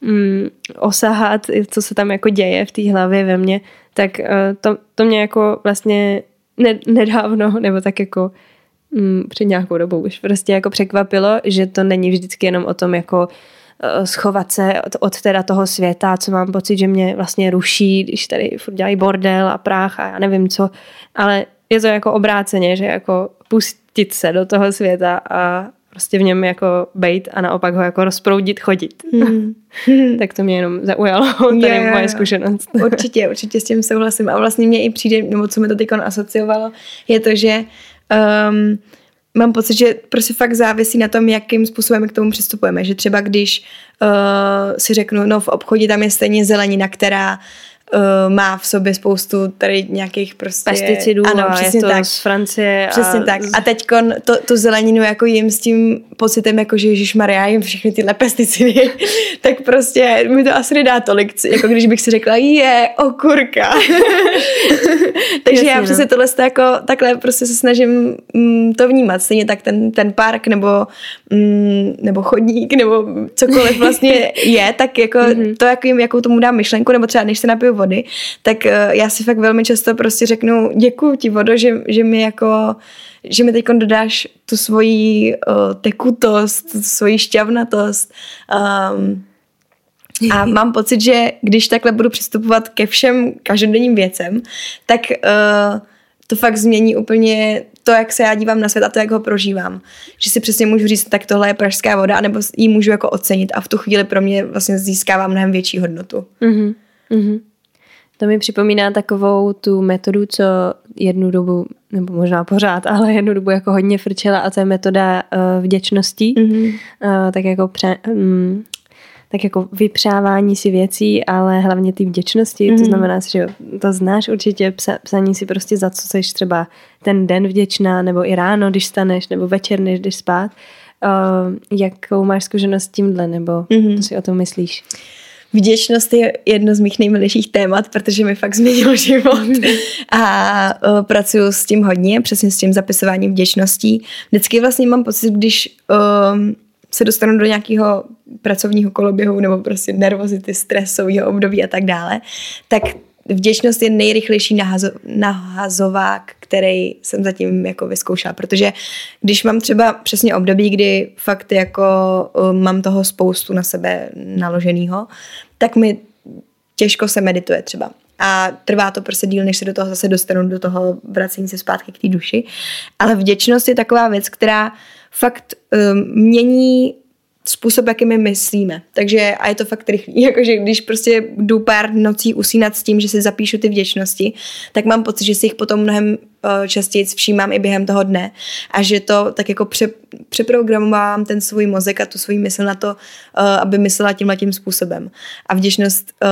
mm, osahat, co se tam jako děje v té hlavě ve mně, tak uh, to, to mě jako vlastně ne, nedávno, nebo tak jako mm, před nějakou dobou už prostě jako překvapilo, že to není vždycky jenom o tom jako schovat se od, od teda toho světa, co mám pocit, že mě vlastně ruší, když tady furt dělají bordel a práh a já nevím co, ale je to jako obráceně, že jako pustit se do toho světa a prostě v něm jako bejt a naopak ho jako rozproudit, chodit. Mm. tak to mě jenom zaujalo, tady je, moje zkušenost. určitě, určitě s tím souhlasím a vlastně mě i přijde, nebo co mi to teď asociovalo, je to, že um, mám pocit, že prostě fakt závisí na tom, jakým způsobem k tomu přistupujeme. Že třeba když uh, si řeknu, no v obchodě tam je stejně zelenina, která uh, má v sobě spoustu tady nějakých prostě... Pesticidů ano, přesně je to tak. z Francie. Přesně a tak. A teď to, tu zeleninu jako jim s tím pocitem, jako že Ježíš Maria jim všechny tyhle pesticidy, tak prostě mi to asi nedá tolik, jako když bych si řekla, je, okurka. Takže Jasně, já přesně no. tohle jako, takhle prostě se snažím mm, to vnímat. Stejně tak ten, ten park nebo, mm, nebo chodník nebo cokoliv vlastně je, tak jako mm-hmm. to, jak jim, jakou tomu dám myšlenku, nebo třeba než se napiju vody, tak uh, já si fakt velmi často prostě řeknu děkuji ti vodo, že, že mi jako že mi teď dodáš tu svoji uh, tekutost, tu svoji šťavnatost. Um, a mám pocit, že když takhle budu přistupovat ke všem každodenním věcem, tak uh, to fakt změní úplně to, jak se já dívám na svět a to, jak ho prožívám. Že si přesně můžu říct, tak tohle je pražská voda, nebo ji můžu jako ocenit a v tu chvíli pro mě vlastně získává mnohem větší hodnotu. Mm-hmm. Mm-hmm. To mi připomíná takovou tu metodu, co jednu dobu, nebo možná pořád, ale jednu dobu jako hodně frčela a to je metoda uh, vděčnosti. Mm-hmm. Uh, tak jako pře, um, tak jako vypřávání si věcí, ale hlavně ty vděčnosti, mm-hmm. to mhm. znamená, že to znáš určitě, psa, psaní si prostě za co jsi třeba ten den vděčná, nebo i ráno, když staneš, nebo večer, než jdeš spát. Uh, jakou máš zkušenost s tímhle, nebo mm-hmm. co si o tom myslíš? Vděčnost je jedno z mých nejmilějších témat, protože mi fakt změnilo život. A uh, pracuji s tím hodně, přesně s tím zapisováním vděčností. Vždycky vlastně mám pocit, když uh, se dostanu do nějakého pracovního koloběhu nebo prostě nervozity, stresového období a tak dále, tak vděčnost je nejrychlejší nahazo, nahazovák, který jsem zatím jako vyzkoušela, protože když mám třeba přesně období, kdy fakt jako uh, mám toho spoustu na sebe naloženého, tak mi těžko se medituje třeba. A trvá to prostě díl, než se do toho zase dostanu, do toho vracení se zpátky k té duši. Ale vděčnost je taková věc, která fakt um, mění způsob, jaký my myslíme. Takže a je to fakt rychlý. Jakože když prostě jdu pár nocí usínat s tím, že si zapíšu ty vděčnosti, tak mám pocit, že si jich potom mnohem častěji všímám i během toho dne a že to tak jako pře, přeprogramovám ten svůj mozek a tu svůj mysl na to, uh, aby myslela tímhle tím způsobem. A vděčnost uh,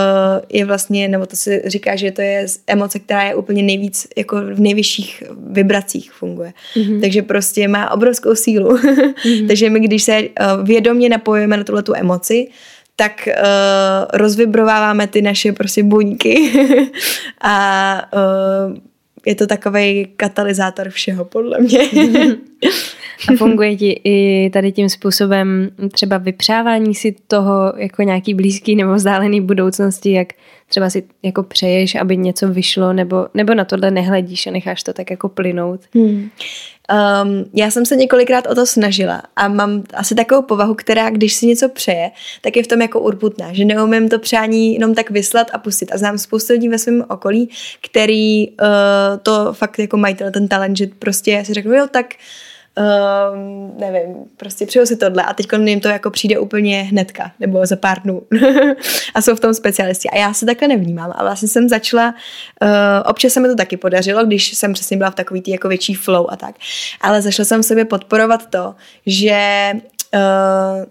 je vlastně, nebo to se říká, že to je emoce, která je úplně nejvíc, jako v nejvyšších vibracích funguje. Mm-hmm. Takže prostě má obrovskou sílu. mm-hmm. Takže my, když se uh, vědomě napojujeme na tuhle tu emoci, tak uh, rozvibrováváme ty naše prostě buňky a uh, je to takový katalyzátor všeho, podle mě. A funguje ti i tady tím způsobem třeba vypřávání si toho jako nějaký blízký nebo vzdálený budoucnosti, jak třeba si jako přeješ, aby něco vyšlo, nebo, nebo na tohle nehledíš a necháš to tak jako plynout? Hmm. Um, já jsem se několikrát o to snažila a mám asi takovou povahu, která, když si něco přeje, tak je v tom jako urputná, že neumím to přání jenom tak vyslat a pustit. A znám spoustu lidí ve svém okolí, který uh, to fakt jako mají ten talent, že prostě si řeknu, jo, tak uh, um, nevím, prostě přeju si tohle a teď jim to jako přijde úplně hnedka, nebo za pár dnů. a jsou v tom specialisti. A já se takhle nevnímám. A vlastně jsem začala, uh, občas se mi to taky podařilo, když jsem přesně byla v takový tý jako větší flow a tak. Ale začala jsem v sobě podporovat to, že uh,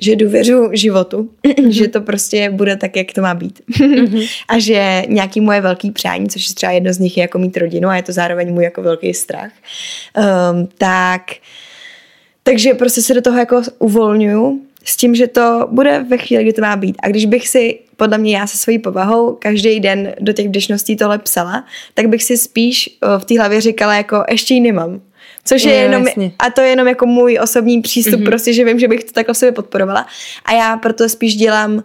že důvěřu životu, mm-hmm. že to prostě bude tak, jak to má být. Mm-hmm. a že nějaký moje velký přání, což je třeba jedno z nich je jako mít rodinu a je to zároveň můj jako velký strach, um, tak takže prostě se do toho jako uvolňuju s tím, že to bude ve chvíli, kdy to má být. A když bych si, podle mě já se svojí povahou, každý den do těch vděčností tohle psala, tak bych si spíš v té hlavě říkala jako ještě ji nemám. Což je, je jenom, jasně. a to je jenom jako můj osobní přístup, mm-hmm. prostě, že vím, že bych to takhle v sobě podporovala. A já proto spíš dělám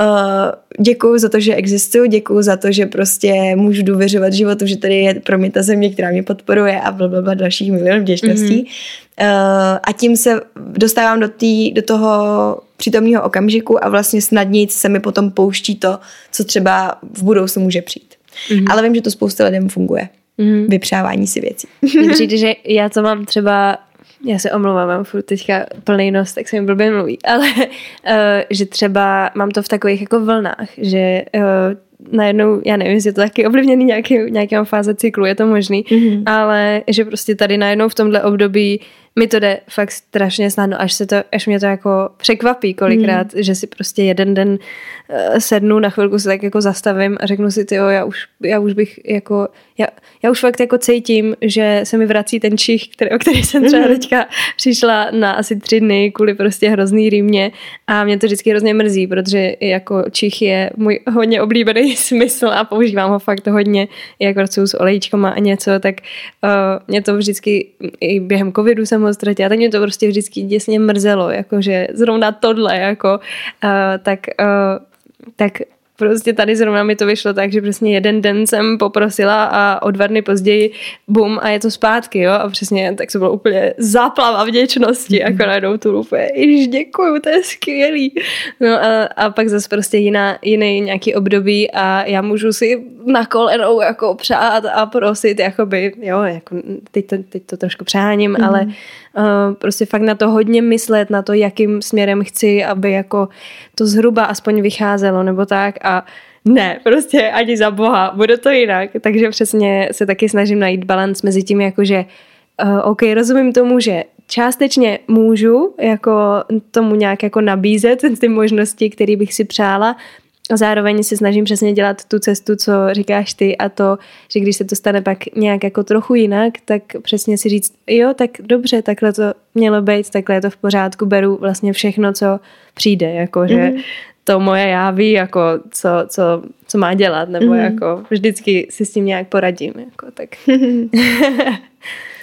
Uh, děkuju za to, že existuju, děkuju za to, že prostě můžu důvěřovat životu, že tady je pro mě ta země, která mě podporuje a blablabla dalších milion vděčností. Mm-hmm. Uh, a tím se dostávám do, tý, do toho přítomného okamžiku a vlastně snadněji se mi potom pouští to, co třeba v budoucnu může přijít. Mm-hmm. Ale vím, že to spousta lidem funguje. Mm-hmm. Vypřávání si věcí. Mně přijde, že já to mám třeba já se omlouvám, mám furt teďka plný nos, tak se mi blbě mluví, ale uh, že třeba mám to v takových jako vlnách, že uh, najednou, já nevím, jestli je to taky ovlivněný nějaký, nějakým fáze cyklu, je to možný, mm-hmm. ale že prostě tady najednou v tomhle období mi to jde fakt strašně snadno, až, se to, až mě to jako překvapí kolikrát, mm. že si prostě jeden den uh, sednu, na chvilku se tak jako zastavím a řeknu si, jo, já už, já už bych jako, já, já už fakt jako cítím, že se mi vrací ten čich, který, o který jsem třeba mm. teďka přišla na asi tři dny kvůli prostě hrozný rýmě a mě to vždycky hrozně mrzí, protože jako čich je můj hodně oblíbený smysl a používám ho fakt hodně, jako pracuju s olejčkama a něco, tak uh, mě to vždycky i během covidu jsem ho ztratila, tak mě to prostě vždycky děsně mrzelo, jakože zrovna tohle, jako, uh, tak, uh, tak prostě tady zrovna mi to vyšlo tak, že přesně jeden den jsem poprosila a o dva dny později bum a je to zpátky, jo, a přesně tak to bylo úplně záplava vděčnosti, mm-hmm. jako najednou tu úplně, již děkuju, to je skvělý. No a, a pak zase prostě jiná, jiný nějaký období a já můžu si na kolenou jako přát a prosit, jakoby, jo, jako teď to, teď to trošku přeháním, mm-hmm. ale uh, prostě fakt na to hodně myslet, na to, jakým směrem chci, aby jako to zhruba aspoň vycházelo, nebo tak a ne, prostě ani za boha, bude to jinak. Takže přesně se taky snažím najít balans mezi tím, jakože uh, OK, rozumím tomu, že částečně můžu jako tomu nějak jako nabízet ty možnosti, které bych si přála, a zároveň se snažím přesně dělat tu cestu, co říkáš ty a to, že když se to stane pak nějak jako trochu jinak, tak přesně si říct, jo, tak dobře, takhle to mělo být, takhle je to v pořádku, beru vlastně všechno, co přijde, jako že mm-hmm. to moje já ví, jako co, co, co má dělat, nebo mm-hmm. jako vždycky si s tím nějak poradím, jako tak.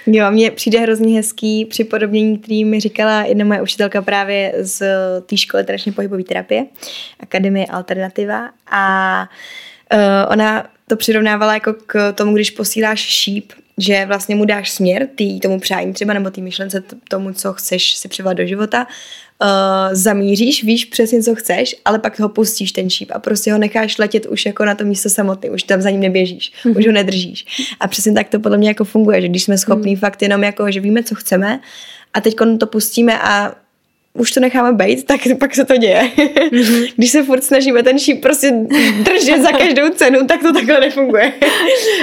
Jo, mně přijde hrozně hezký připodobnění, který mi říkala jedna moje učitelka právě z té školy tradičně pohybové terapie, Akademie Alternativa. A uh, ona to přirovnávala jako k tomu, když posíláš šíp, že vlastně mu dáš směr tý, tomu přání třeba nebo té myšlence tomu, co chceš si přivat do života uh, zamíříš, víš přesně, co chceš, ale pak ho pustíš ten šíp a prostě ho necháš letět už jako na to místo samotný, už tam za ním neběžíš, mm-hmm. už ho nedržíš. A přesně tak to podle mě jako funguje, že když jsme schopní mm. fakt jenom jako, že víme, co chceme a teď to pustíme a už to necháme být, tak pak se to děje. Mm-hmm. Když se furt snažíme ten šíp prostě držet za každou cenu, tak to takhle nefunguje.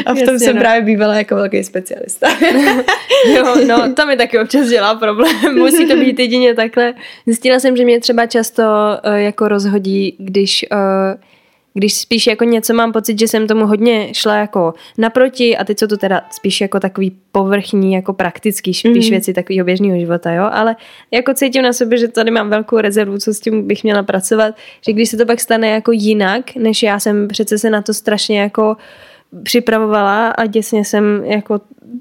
A v tom Jasně, jsem no. právě bývala jako velký specialista. jo, no, to mi taky občas dělá problém. Musí to být jedině takhle. Zjistila jsem, že mě třeba často uh, jako rozhodí, když uh, když spíš jako něco mám pocit, že jsem tomu hodně šla jako naproti a teď jsou to teda spíš jako takový povrchní, jako praktický spíš mm. věci takového běžného života, jo, ale jako cítím na sobě, že tady mám velkou rezervu, co s tím bych měla pracovat, že když se to pak stane jako jinak, než já jsem přece se na to strašně jako připravovala a děsně jsem jako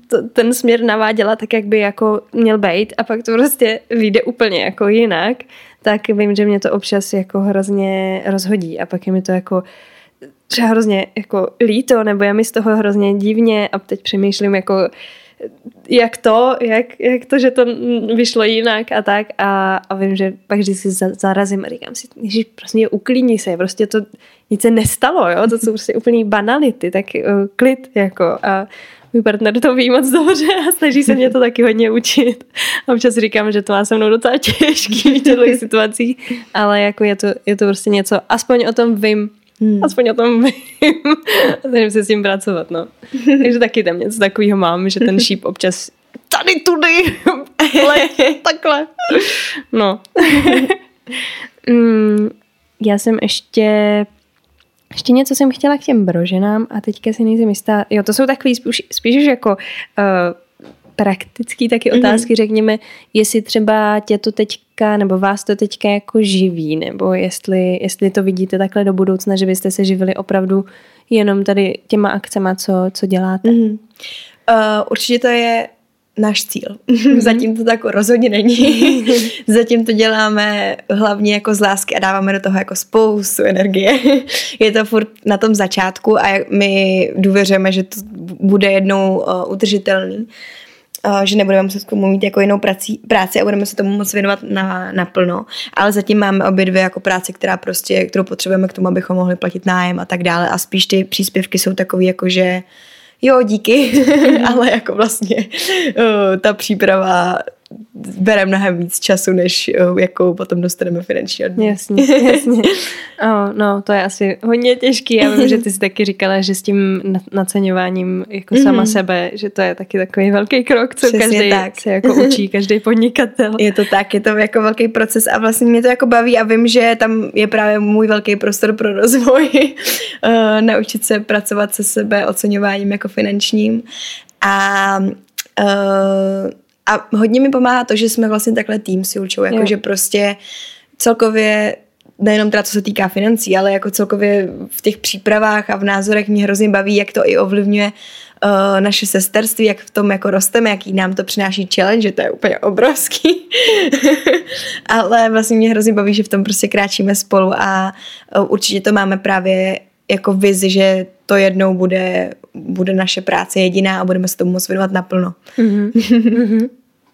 t- ten směr naváděla tak, jak by jako měl být a pak to prostě vyjde úplně jako jinak, tak vím, že mě to občas jako hrozně rozhodí a pak je mi to jako třeba hrozně jako líto, nebo je mi z toho hrozně divně a teď přemýšlím jako jak to, jak, jak to, že to vyšlo jinak a tak a, a vím, že pak si zarazím a říkám si, že prostě uklidni se, prostě to nic se nestalo, jo, to jsou prostě úplný banality, tak uh, klid jako a můj partner to ví moc dobře a snaží se mě to taky hodně učit. A občas říkám, že to má se mnou docela těžký v těchto situacích, ale jako je to, je to prostě něco, aspoň o tom vím, Hmm. Aspoň o tom vím. Snažím se s tím pracovat, no. Takže taky tam něco takového mám, že ten šíp občas tady tudy, takhle. No. mm, já jsem ještě ještě něco jsem chtěla k těm broženám a teďka si nejsem jistá. Jo, to jsou takový spíš, spíš už jako uh, praktický taky mm-hmm. otázky, řekněme, jestli třeba tě to teďka, nebo vás to teďka jako živí, nebo jestli, jestli to vidíte takhle do budoucna, že byste se živili opravdu jenom tady těma akcema, co, co děláte. Mm-hmm. Uh, určitě to je náš cíl. Mm-hmm. Zatím to tak rozhodně není. Zatím to děláme hlavně jako z lásky a dáváme do toho jako spoustu energie. Je to furt na tom začátku a my důvěřujeme, že to bude jednou uh, udržitelný že nebudeme muset k tomu mít jako jinou prací, práci a budeme se tomu moc věnovat na, naplno. Ale zatím máme obě dvě jako práce, která prostě, kterou potřebujeme k tomu, abychom mohli platit nájem a tak dále. A spíš ty příspěvky jsou takový jako, že jo, díky, ale jako vlastně uh, ta příprava bere mnohem víc času, než uh, jakou potom dostaneme finanční odměnu. Jasně, jasně. Oh, no, to je asi hodně těžký. Já vím, že ty jsi taky říkala, že s tím naceňováním jako mm-hmm. sama sebe, že to je taky takový velký krok, co Přesně každý tak. se jako učí, každý podnikatel. Je to tak, je to jako velký proces a vlastně mě to jako baví a vím, že tam je právě můj velký prostor pro rozvoj, uh, naučit se pracovat se sebe oceňováním jako finančním a uh, a hodně mi pomáhá to, že jsme vlastně takhle tým s Julčou, jakože prostě celkově nejenom teda co se týká financí, ale jako celkově v těch přípravách a v názorech mě hrozně baví, jak to i ovlivňuje uh, naše sesterství, jak v tom jako rosteme, jaký nám to přináší challenge, že to je úplně obrovský. ale vlastně mě hrozně baví, že v tom prostě kráčíme spolu a uh, určitě to máme právě jako vizi, že to jednou bude, bude naše práce jediná a budeme se tomu moc věnovat naplno. Mm-hmm.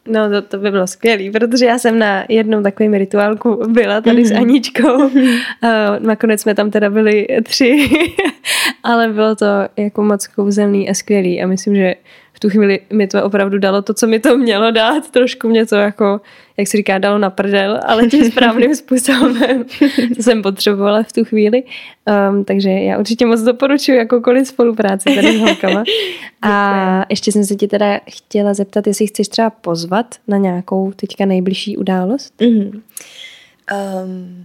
No to, to by bylo skvělé, protože já jsem na jednou takovým rituálku byla tady mm-hmm. s. Aničkou. A nakonec jsme tam teda byli tři, ale bylo to jako moc kouzelný a skvělý a myslím, že tu chvíli mi to opravdu dalo to, co mi to mělo dát. Trošku mě to jako, jak se říká, dalo na prdel, ale tím správným způsobem, co jsem potřebovala v tu chvíli. Um, takže já určitě moc doporučuji jakoukoliv spolupráci tady s holkama. A ještě jsem se ti teda chtěla zeptat, jestli chceš třeba pozvat na nějakou teďka nejbližší událost? Mm-hmm. Um,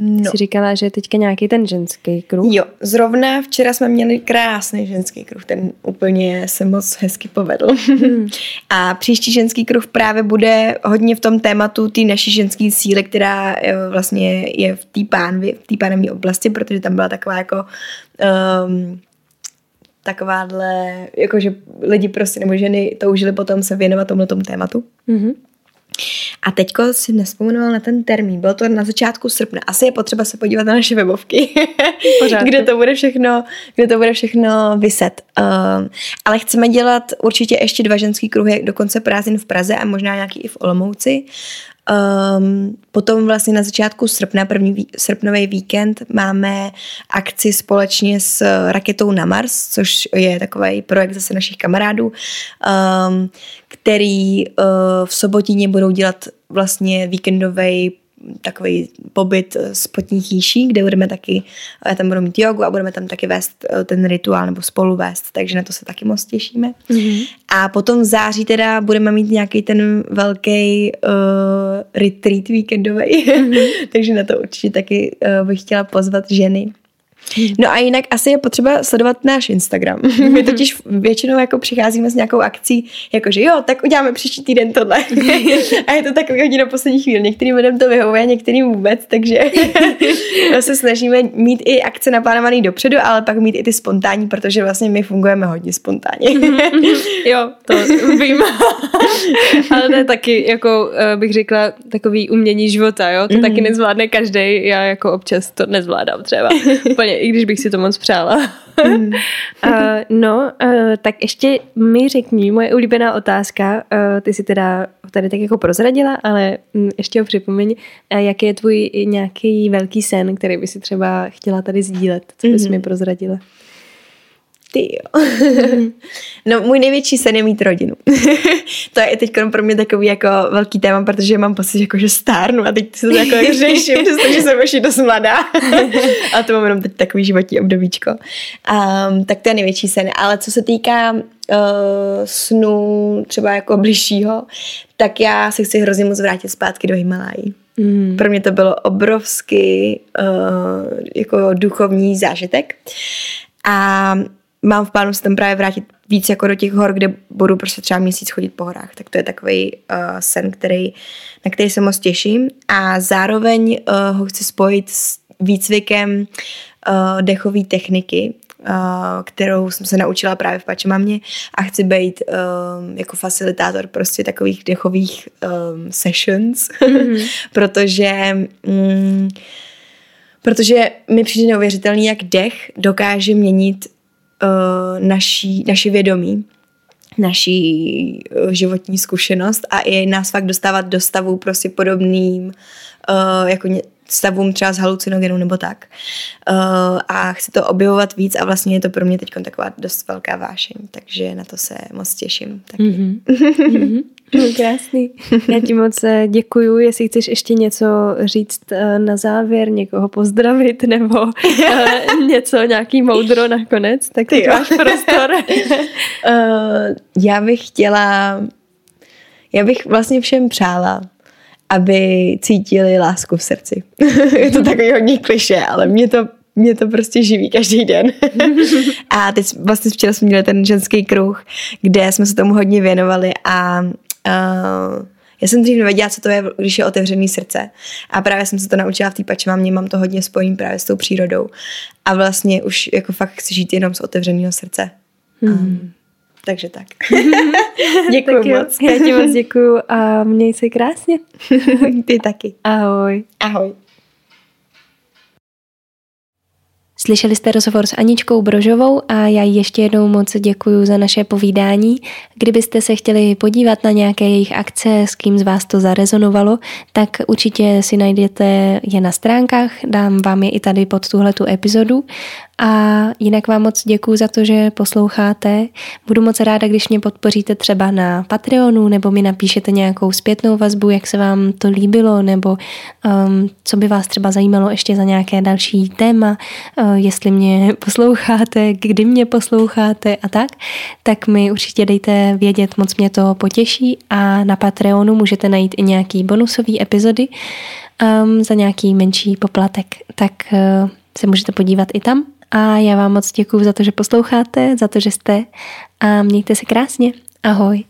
No. Jsi říkala, že je teďka nějaký ten ženský kruh. Jo, zrovna včera jsme měli krásný ženský kruh, ten úplně se moc hezky povedl. Hmm. A příští ženský kruh právě bude hodně v tom tématu té naší ženské síly, která eh, vlastně je v té pánvi, v té pánovní oblasti, protože tam byla taková jako um, takováhle, jakože lidi prostě nebo ženy toužili potom se věnovat tomuto tomu tématu. Mm-hmm. A teďko si nespomínala na ten termín, bylo to na začátku srpna. Asi je potřeba se podívat na naše webovky, kde to bude všechno, kde to bude všechno vyset. Uh, ale chceme dělat určitě ještě dva ženský kruhy do konce prázdnin v Praze a možná nějaký i v Olomouci. Um, potom vlastně na začátku srpna, první srpnový víkend, máme akci společně s Raketou na Mars, což je takový projekt zase našich kamarádů, um, který uh, v sobotině budou dělat vlastně víkendový takový pobyt s potní chýší, kde budeme taky, tam budeme mít jogu a budeme tam taky vést eh, ten rituál nebo spolu vést, takže na to se taky moc těšíme. Mm-hmm. A potom v září teda budeme mít nějaký ten velký uh, retreat víkendový, mm-hmm. takže na to určitě taky uh, bych chtěla pozvat ženy. No a jinak asi je potřeba sledovat náš Instagram. My totiž většinou jako přicházíme s nějakou akcí, jakože jo, tak uděláme příští týden tohle. a je to takový hodně na poslední chvíli. Některým lidem to vyhovuje, některým vůbec, takže se snažíme mít i akce naplánované dopředu, ale pak mít i ty spontánní, protože vlastně my fungujeme hodně spontánně. jo, to vím. ale to je taky, jako eh, bych řekla, takový umění života, jo? To mm-hmm. taky mhm. nezvládne každý. Já jako občas to nezvládám třeba. Úplně i když bych si to moc přála. Mm. uh, no, uh, tak ještě mi řekni, moje oblíbená otázka, uh, ty si teda tady tak jako prozradila, ale um, ještě ho připomeň, uh, jaký je tvůj nějaký velký sen, který by si třeba chtěla tady sdílet, co bys mm. mi prozradila? Ty jo. no, můj největší sen je mít rodinu. to je teď pro mě takový jako velký téma, protože mám pocit, jako, že stárnu a teď se to jako řeším, přestože jsem ještě dost mladá. a to mám jenom teď takový životní obdobíčko. Um, tak to je největší sen. Ale co se týká uh, snu třeba jako bližšího, tak já se chci hrozně moc vrátit zpátky do Himalají. Mm. Pro mě to bylo obrovský uh, jako duchovní zážitek. A mám v plánu se tam právě vrátit víc jako do těch hor, kde budu prostě třeba měsíc chodit po horách. Tak to je takový uh, sen, který, na který se moc těším. A zároveň uh, ho chci spojit s výcvikem uh, dechové techniky, kterou jsem se naučila právě v Pačemamě a chci být um, jako facilitátor prostě takových dechových um, sessions, mm-hmm. protože um, protože mi přijde neuvěřitelný, jak dech dokáže měnit uh, naší, naši vědomí naší životní zkušenost a i nás fakt dostávat do stavu prostě podobným uh, jako stavům třeba z halucinogenů nebo tak. Uh, a chci to objevovat víc a vlastně je to pro mě teď taková dost velká vášeň, takže na to se moc těším. Taky. Mm-hmm. Krásný. Já ti moc eh, děkuju, jestli chceš ještě něco říct eh, na závěr, někoho pozdravit nebo něco, nějaký moudro nakonec, tak ty máš prostor. já bych chtěla, já bych vlastně všem přála, aby cítili lásku v srdci. je to takový hodně kliše, ale mě to, mě to prostě živí každý den. a teď vlastně včera jsme měli ten ženský kruh, kde jsme se tomu hodně věnovali a uh, já jsem dřív nevěděla, co to je, když je otevřený srdce. A právě jsem se to naučila v té pače mám, mám to hodně spojený právě s tou přírodou. A vlastně už jako fakt chci žít jenom z otevřeného srdce. Hmm. Um, takže tak. děkuji tak moc. Já ti moc děkuji a měj se krásně. Ty taky. Ahoj. Ahoj. Slyšeli jste rozhovor s Aničkou Brožovou a já jí ještě jednou moc děkuji za naše povídání. Kdybyste se chtěli podívat na nějaké jejich akce, s kým z vás to zarezonovalo, tak určitě si najdete je na stránkách, dám vám je i tady pod tuhletu epizodu a jinak vám moc děkuji za to, že posloucháte. Budu moc ráda, když mě podpoříte třeba na Patreonu nebo mi napíšete nějakou zpětnou vazbu, jak se vám to líbilo nebo um, co by vás třeba zajímalo ještě za nějaké další téma, uh, jestli mě posloucháte, kdy mě posloucháte a tak, tak mi určitě dejte vědět, moc mě to potěší. A na Patreonu můžete najít i nějaký bonusový epizody um, za nějaký menší poplatek, tak uh, se můžete podívat i tam. A já vám moc děkuji za to, že posloucháte, za to, že jste a mějte se krásně. Ahoj.